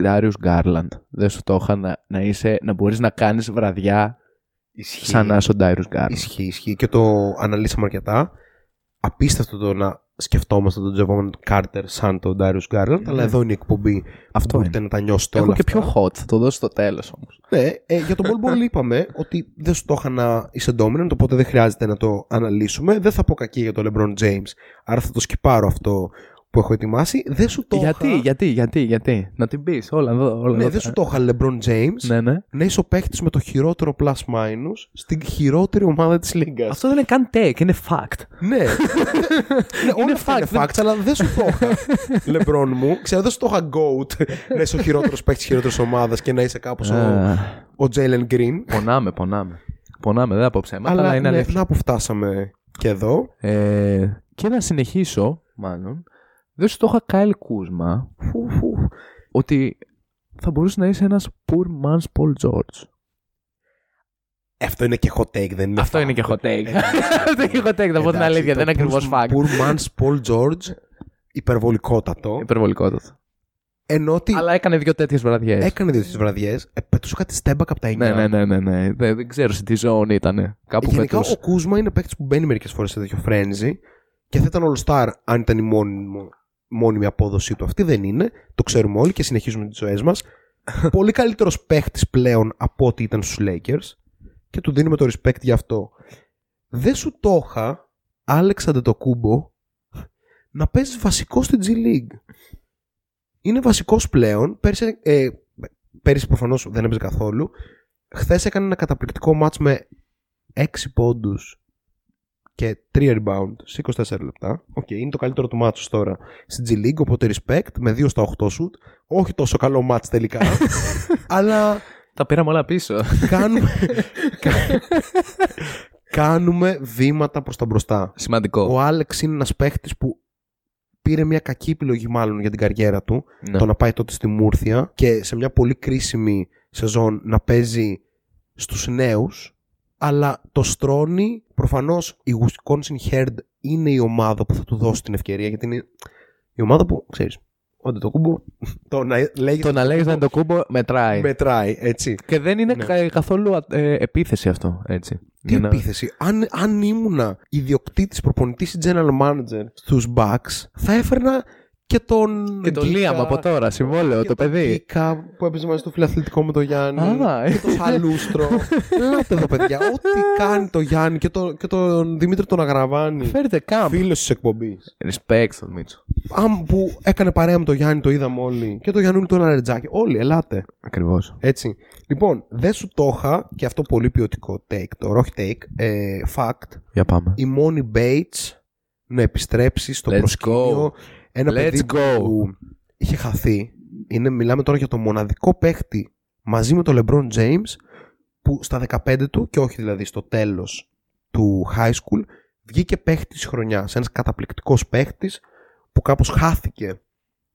Darius Garland. Δεν σου το είχα να, να, είσαι, να μπορείς να κάνεις βραδιά Ισχύει. σαν να είσαι ο Darius Garland. Ισχύει, ισχύει. Και το αναλύσαμε αρκετά. Απίστευτο το να σκεφτόμαστε τον Τζεβόμαν Κάρτερ σαν τον Darius Garland, αλλά εδώ είναι η εκπομπή που Αυτό μπορείτε είναι. να τα νιώσετε Έχω όλα και αυτά. πιο hot. Θα το δώσω στο τέλος όμως. Ναι, ε, για τον Ball Ball είπαμε ότι δεν σου το είχα να είσαι dominant, οπότε δεν χρειάζεται να το αναλύσουμε. Δεν θα πω κακή για τον LeBron James, άρα θα το σκυπάρω αυτό που έχω ετοιμάσει. Δεν σου το γιατί, είχα... γιατί, γιατί, γιατί. Να την πεις όλα εδώ. Όλα Ναι, εδώ. δεν σου το είχα LeBron James Ναι, ναι. να είσαι ο παίχτη με το χειρότερο plus minus στην χειρότερη ομάδα της Λίγκας. Αυτό δεν είναι καν take, είναι fact. Ναι. <laughs> ναι όλα αυτά fact, είναι facts, αλλά δεν σου το είχα. <laughs> Λεμπρόν μου. Ξέρω, δεν σου το είχα goat να είσαι ο χειρότερος παίκτης χειρότερης ομάδας και να είσαι κάπως ο, Α, ο Jalen Green. πονάμε, πονάμε. Πονάμε, δεν θα πω ψέματα, αλλά, αλλά είναι ναι, αλήθεια. να που φτάσαμε και εδώ. Ε, και να συνεχίσω, μάλλον, δεν σου το είχα Κάιλ Κούσμα Φου, φου. ότι θα μπορούσε να είσαι ένας poor man's Paul George. Αυτό είναι και hot take, δεν είναι. Αυτό fact. είναι και hot take. Εντάξει. Αυτό είναι και hot take, θα πω την Εντάξει, αλήθεια, το δεν είναι ακριβώς poor- fact. Poor man's Paul George, υπερβολικότατο. Υπερβολικότατο. Ενώ ότι Αλλά έκανε δύο τέτοιες βραδιές. έκανε δύο τι βραδιέ, πετούσε κάτι στέμπακ από τα 9. Ναι, ναι, ναι, ναι, ναι. Δεν, δεν ξέρω σε τι ζώνη ήταν. Κάπου Γενικά πετούσε. ο Κούσμα είναι παίκτη που μπαίνει μερικέ φορέ σε τέτοιο φρένζι και θα ήταν All Star αν ήταν η μόνιμη, μόνιμη απόδοσή του. Αυτή δεν είναι. Το ξέρουμε όλοι και συνεχίζουμε τις ζωές μας. <laughs> Πολύ καλύτερος παίκτη πλέον από ό,τι ήταν στους Lakers και του δίνουμε το respect γι' αυτό. Δεν σου το είχα, Άλεξ Αντετοκούμπο, να παίζεις βασικό στην G League. Είναι βασικός πλέον. Πέρσι, ε, πέρυσι προφανώς δεν έπαιζε καθόλου. Χθες έκανε ένα καταπληκτικό match με 6 πόντους και 3 rebound σε 24 λεπτά. Οκ, είναι το καλύτερο του match τώρα στην G League, οπότε respect με 2 στα 8 shoot. Όχι τόσο καλό match τελικά, <laughs> αλλά Τα πήραμε όλα πίσω. κάνουμε, <laughs> κα- κάνουμε βήματα προς τα μπροστά. Σημαντικό. Ο Άλεξ είναι ένας παίχτης που πήρε μια κακή επιλογή μάλλον για την καριέρα του, Ναι. το να πάει τότε στη Μούρθια και σε μια πολύ κρίσιμη σεζόν να παίζει στους νέους, αλλά το στρώνει, προφανώς η Wisconsin Herd είναι η ομάδα που θα του δώσει την ευκαιρία, γιατί είναι η ομάδα που, ξέρεις, όταν το κούμπο, <laughs> το να λέγεις Το να λέγεις να είναι το κούμπο μετράει. μετράει, έτσι. Και δεν είναι Ναι. κα- καθόλου ε, επίθεση αυτό, έτσι. Τι Για να- επίθεση; Αν, αν ήμουνα ιδιοκτήτης, προπονητής ή general manager στους Bucks, θα έφερνα και τον Και το Γκίκα, Λίαμ από τώρα, συμβόλαιο, και το τον παιδί. Γκίκα που έπαιζε μαζί στο φιλαθλητικό με τον Γιάννη. Α, και το Σαλούστρο. Ελάτε εδώ, παιδιά. Ό,τι <laughs> κάνει το Γιάννη και, το, και τον Δημήτρη τον Αγραβάνη. Φέρετε κάμπ. Φίλος της εκπομπής. Respect στον Μίτσο. Αν που έκανε παρέα με τον Γιάννη, το είδαμε όλοι. Και τον Γιάννη τον Αρετζάκη. Όλοι, ελάτε. Ακριβώς. Έτσι. Λοιπόν, δεν σου το είχα και αυτό πολύ ποιοτικό take τώρα, όχι take, ε, fact. Για πάμε. Η Μόνη Bates να επιστρέψει στο Let's προσκήνιο. go. Ένα Let's παιδί go. που είχε χαθεί. Είναι, μιλάμε τώρα για το μοναδικό παίχτη μαζί με τον LeBron James που στα 15 του και όχι δηλαδή στο τέλος του high school βγήκε παίχτη της χρονιάς. Ένας καταπληκτικός παίχτης που κάπως χάθηκε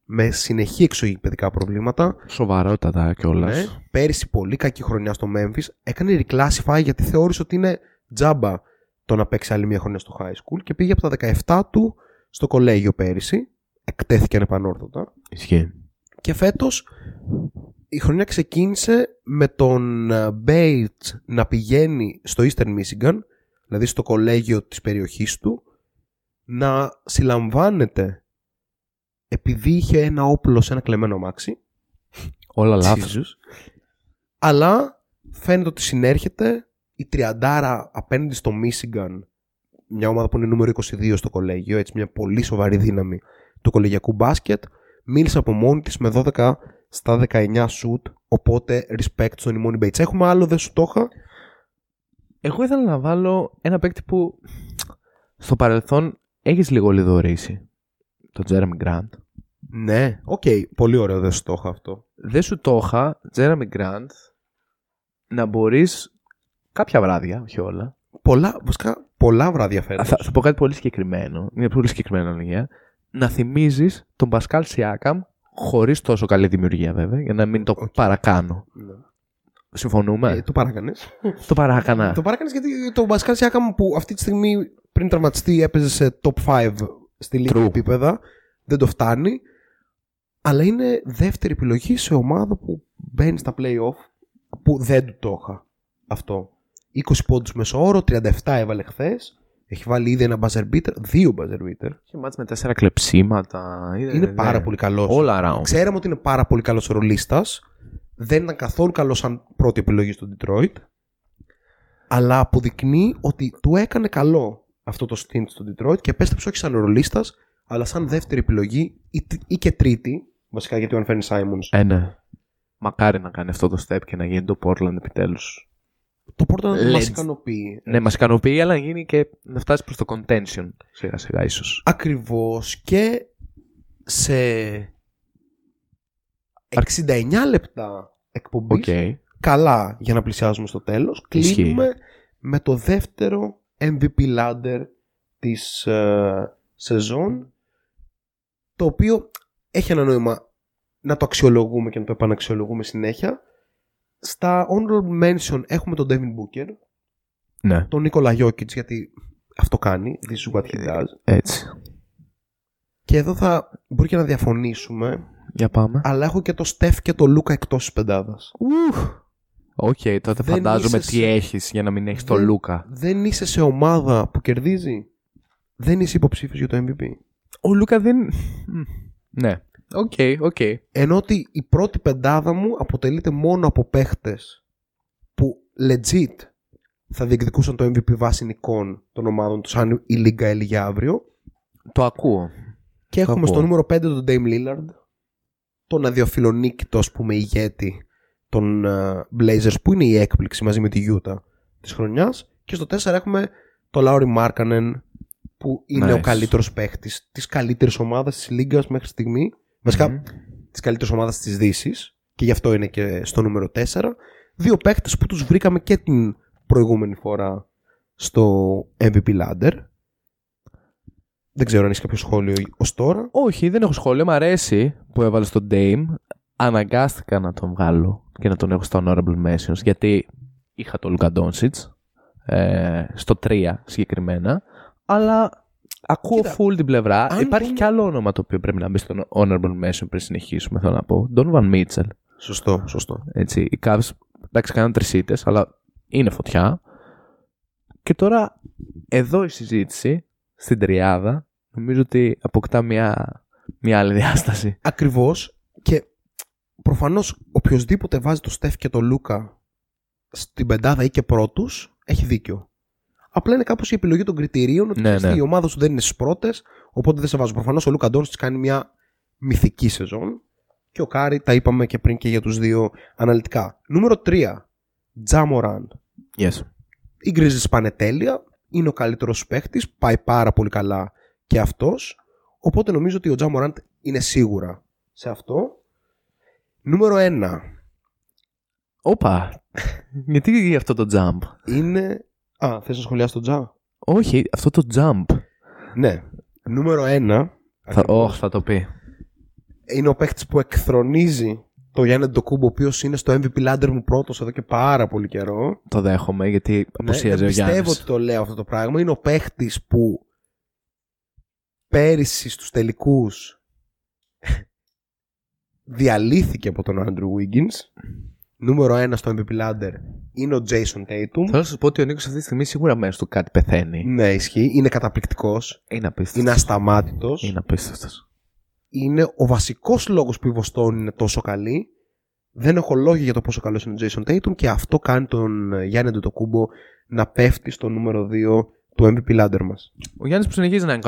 με συνεχή εξωγή παιδικά προβλήματα. Σοβαρότατα κιόλας. Ναι. Πέρυσι πολύ κακή χρονιά στο Memphis. Έκανε reclassify γιατί θεώρησε ότι είναι τζάμπα το να παίξει άλλη μια χρονιά στο high school και πήγε από τα 17 του στο κολέγιο πέρυσι. Εκτέθηκε ανεπανόρθωτα. Ισχύει. Και φέτος η χρονιά ξεκίνησε με τον ε, Bates να πηγαίνει στο Eastern Michigan, δηλαδή στο κολέγιο της περιοχής του, να συλλαμβάνεται επειδή είχε ένα όπλο σε ένα κλεμμένο αμάξι Όλα λάθος. Jesus. Αλλά φαίνεται ότι συνέρχεται η τριαντάρα απέναντι στο Michigan, μια ομάδα που είναι νούμερο 22 στο κολέγιο, έτσι μια πολύ σοβαρή δύναμη του κολεγιακού μπάσκετ. Μίλησε από μόνη της με 12 στα 19 σουτ, οπότε respect στον Emoni Bates. Έχουμε άλλο, δεν σου το είχα. Εγώ ήθελα να βάλω ένα παίκτη που στο παρελθόν έχεις λίγο λοιδορήσει. Το Jerami Grant. Ναι, οκ, πολύ ωραίο, δεν σου το είχα αυτό. Δεν σου το είχα, Jerami Grant, να μπορείς κάποια βράδια, όχι όλα. Πολλά, βασικά, πολλά βράδια φέτος. Θα, θα πω κάτι πολύ συγκεκριμένο, μια πολύ συγκεκριμένη αναλογία. Να θυμίζεις τον Πασκάλ Σιάκαμ χωρίς τόσο καλή δημιουργία βέβαια, για να μην το Οκ. παρακάνω. Ναι. Συμφωνούμε; Ε, το παράκανες. το παράκανα. Το παράκανες γιατί το Πασκάλ Σιάκαμ που αυτή τη στιγμή πριν τραυματιστεί έπαιζε σε top 5 στη λίγκα True. επίπεδα. Δεν το φτάνει. Αλλά είναι δεύτερη επιλογή σε ομάδα που μπαίνει στα play-off που δεν του το είχα αυτό. 20 πόντους μεσόωρο, 37 έβαλε χθες. Έχει βάλει ήδη ένα buzzer beater, δύο buzzer beater. Είχε μάτς με τέσσερα κλεψίματα. Είναι πάρα πολύ καλός. All around. Ξέραμε ότι είναι πάρα πολύ καλός ρολίστας. Δεν ήταν καθόλου καλός σαν πρώτη επιλογή στο Detroit. Αλλά αποδεικνύει ότι του έκανε καλό αυτό το stint στο Detroit και επέστρεψε όχι σαν ρολίστας, αλλά σαν δεύτερη επιλογή ή, ή και τρίτη. Βασικά γιατί ο Anfernee Simons. Ε, ναι. Μακάρι να κάνει αυτό το step και να γίνει το Portland επιτέλους. Το πρώτο Let's- μας ικανοποιεί. Ναι, μας ικανοποιεί, αλλά να γίνει και να φτάσει προς το contention σιγά σιγά ίσως. Ακριβώς και σε 69 λεπτά εκπομπής Οκ. καλά για να πλησιάζουμε στο τέλος. Ισχύει. Κλείνουμε με το δεύτερο MVP ladder της ε, σεζόν το οποίο έχει ένα νόημα να το αξιολογούμε και να το επαναξιολογούμε συνέχεια. Στα honorable mention έχουμε τον Devin Booker, Ναι, τον Νίκολα Jokic γιατί αυτό κάνει, this is what he does. έτσι. Και εδώ θα μπορεί και να διαφωνήσουμε, Για πάμε. αλλά έχω και το Steph και το Λούκα εκτός της πεντάδας. Οκ, τότε Δεν φαντάζομαι είσαι τι σε- έχεις για να μην έχεις το Δεν- Λούκα. Δεν είσαι σε ομάδα που κερδίζει, δεν είσαι υποψήφιος για το MVP. Ο Λούκα δεν... Μμ, Ναι. Οκ, οκ. Ενώ ότι η πρώτη πεντάδα μου αποτελείται μόνο από παίχτες που legit θα διεκδικούσαν το MVP βάσει νικών των ομάδων τους αν η Λίγκα έληγε αύριο. Το ακούω. Και έχουμε ακούω. στο νούμερο 5 τον Dame Lillard, τον αδιαφιλονίκητο ας πούμε ηγέτη των ε, Blazers που είναι η έκπληξη μαζί με τη Utah της χρονιάς και στο 4 έχουμε τον Lauri Markkanen που είναι Nice. ο καλύτερος παίχτης της καλύτερης ομάδας της Λίγκας μέχρι στιγμή βασικά Μμμ. της καλύτερης ομάδας της Δύσης και γι' αυτό είναι και στο νούμερο 4 δύο παίχτες που τους βρήκαμε και την προηγούμενη φορά στο MVP Ladder Δεν ξέρω αν έχεις κάποιο σχόλιο ως τώρα. Όχι, δεν έχω σχόλιο. Μ' αρέσει που έβαλες τον Dame. Αναγκάστηκα να τον βγάλω και να τον έχω στα honorable mentions γιατί είχα τον Luka Doncic ε, στο 3 συγκεκριμένα. Αλλά ακούω Κοίτα, full την πλευρά. αν Υπάρχει δούμε- κι άλλο όνομα το οποίο πρέπει να μπει στο honorable mention πριν συνεχίσουμε. Θέλω να πω. Donovan Mitchell. Σωστό, σωστό. Έτσι, οι Cavs εντάξει κάναν τρισίτες, αλλά είναι φωτιά. Και τώρα εδώ η συζήτηση στην τριάδα νομίζω ότι αποκτά μια, μια άλλη διάσταση. Ακριβώς. Και προφανώς οποιοδήποτε βάζει το Στεφ και το Λούκα στην πεντάδα ή και πρώτους έχει δίκιο. Απλά είναι κάπως η επιλογή των κριτηρίων ότι Ναι, ξέρεις τι, ναι. η ομάδα σου δεν είναι στις πρώτες, οπότε δεν σε βάζω. Προφανώς ο Λούκα Ντόντσιτς κάνει μια μυθική σεζόν. Και ο Κάρι τα είπαμε και πριν και για τους δύο αναλυτικά. Νούμερο 3. Ja Morant. Yes. Οι Grizzlies πάνε τέλεια. Είναι ο καλύτερος παίχτης. Πάει πάρα πολύ καλά και αυτός. Οπότε νομίζω ότι ο Τζα Μοράντ είναι σίγουρα σε αυτό. Νούμερο 1 Όπα. <laughs> Γιατί αυτό το jump; είναι. Α, θες να σχολιάσει τον Τζα. Όχι, αυτό το jump. Ναι. Νούμερο 1 Θα, oh, θα το πει. είναι ο παίχτη που εκθρονίζει το Γιάννη Ντοκούμπο, ο οποίος είναι στο MVP Ladder μου πρώτος εδώ και πάρα πολύ καιρό. Το δέχομαι γιατί Ναι, αποσίαζε δεν ο Γιάννης. πιστεύω ότι το λέω αυτό το πράγμα. Είναι ο παίχτη που πέρυσι στους τελικούς διαλύθηκε από τον Andrew Wiggins. Νούμερο 1 στο MVP Ladder είναι ο Jason Tatum. Θέλω να σα πω ότι ο Νίκος αυτή τη στιγμή σίγουρα μέσα του κάτι πεθαίνει. Ναι, ισχύει. Είναι καταπληκτικός. Είναι απίστευτος. Είναι ασταμάτητος. Είναι απίστευτος. Είναι ο βασικός λόγος που η Βοστόνη είναι τόσο καλή. Δεν έχω λόγια για το πόσο καλός είναι ο Jason Tatum και αυτό κάνει τον ε, Γιάννη Αντετοκούμπο να πέφτει στο νούμερο 2 του MVP Ladder μας. Ο Γιάννης που συνεχίζει να είναι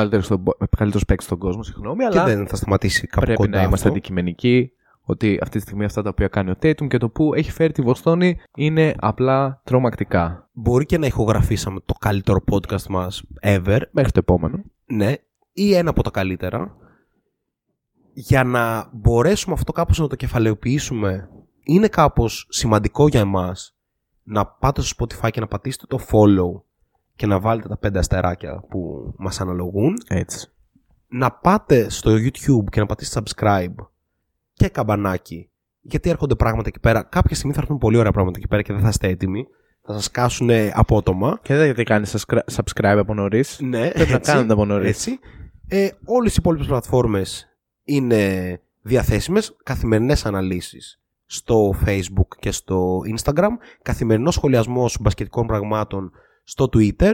καλύτερος παίκτης στον κόσμο, συγγνώμη, Και αλλά δεν θα σταματήσει κάπου πρέπει κοντά να είμαστε αυτό. αντικειμενικοί ότι αυτή τη στιγμή αυτά τα οποία κάνει ο Tatum και το που έχει φέρει τη Βοστόνη είναι απλά τρομακτικά. Μπορεί και να ηχογραφήσαμε το καλύτερο podcast μας ever, Μέχρι το επόμενο. ναι, ή ένα από τα καλύτερα. Για να μπορέσουμε αυτό κάπως να το κεφαλαιοποιήσουμε, είναι κάπως σημαντικό για εμάς να πάτε στο Spotify και να πατήσετε το follow και να βάλετε τα πέντε αστεράκια που μας αναλογούν. Έτσι. Να πάτε στο YouTube και να πατήσετε subscribe και καμπανάκι. Γιατί έρχονται πράγματα εκεί πέρα. Κάποια στιγμή θα έρθουν πολύ ωραία πράγματα εκεί πέρα και δεν θα είστε έτοιμοι. Θα σας κάσουν απότομα. Και δεν γιατί κάνεις subscribe από νωρίς. Ναι, Πρέπει να κάνετε από νωρίς. Έτσι. Ε, όλες οι υπόλοιπες πλατφόρμες είναι διαθέσιμες. Καθημερινές αναλύσεις στο Facebook και στο Instagram. Καθημερινός σχολιασμός μπασκετικών πραγμάτων στο Twitter.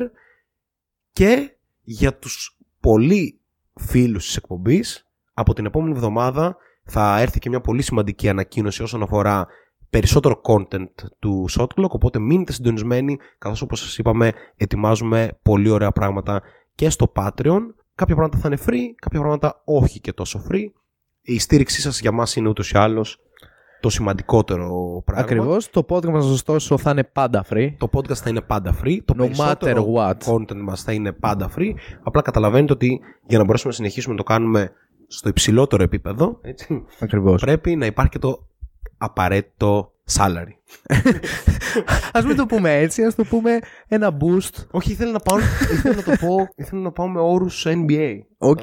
Και για τους πολλοί φίλους της εκπομπής, από την επόμενη εβδομάδα θα έρθει και μια πολύ σημαντική ανακοίνωση όσον αφορά περισσότερο content του Shot Clock, οπότε μείνετε συντονισμένοι, καθώς όπως σας είπαμε ετοιμάζουμε πολύ ωραία πράγματα και στο Patreon. Κάποια πράγματα θα είναι free, κάποια πράγματα όχι και τόσο free. Η στήριξή σας για μας είναι ούτως ή άλλως το σημαντικότερο πράγμα. Ακριβώς. Το podcast μας, ωστόσο, θα είναι πάντα free. Το podcast θα είναι πάντα free. Το No περισσότερο matter what. content μας θα είναι πάντα free. Απλά καταλαβαίνετε ότι για να μπορέσουμε να συνεχίσουμε να το κάνουμε στο υψηλότερο επίπεδο, έτσι, Ακριβώς. πρέπει να υπάρχει και το απαραίτητο salary. <laughs> Α μην το πούμε έτσι, ας το πούμε ένα boost. Όχι, ήθελα να πάω, ήθελα να το πω, ήθελα να πάω με όρους NBA. Οκ,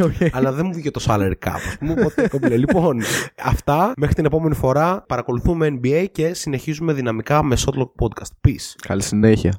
οκ. αλλά δεν μου βγήκε το salary cap. ας πούμε, οπότε κομπλέ. λοιπόν, αυτά μέχρι την επόμενη φορά. Παρακολουθούμε NBA και συνεχίζουμε δυναμικά με Shot Clock Podcast. Peace. Καλή συνέχεια.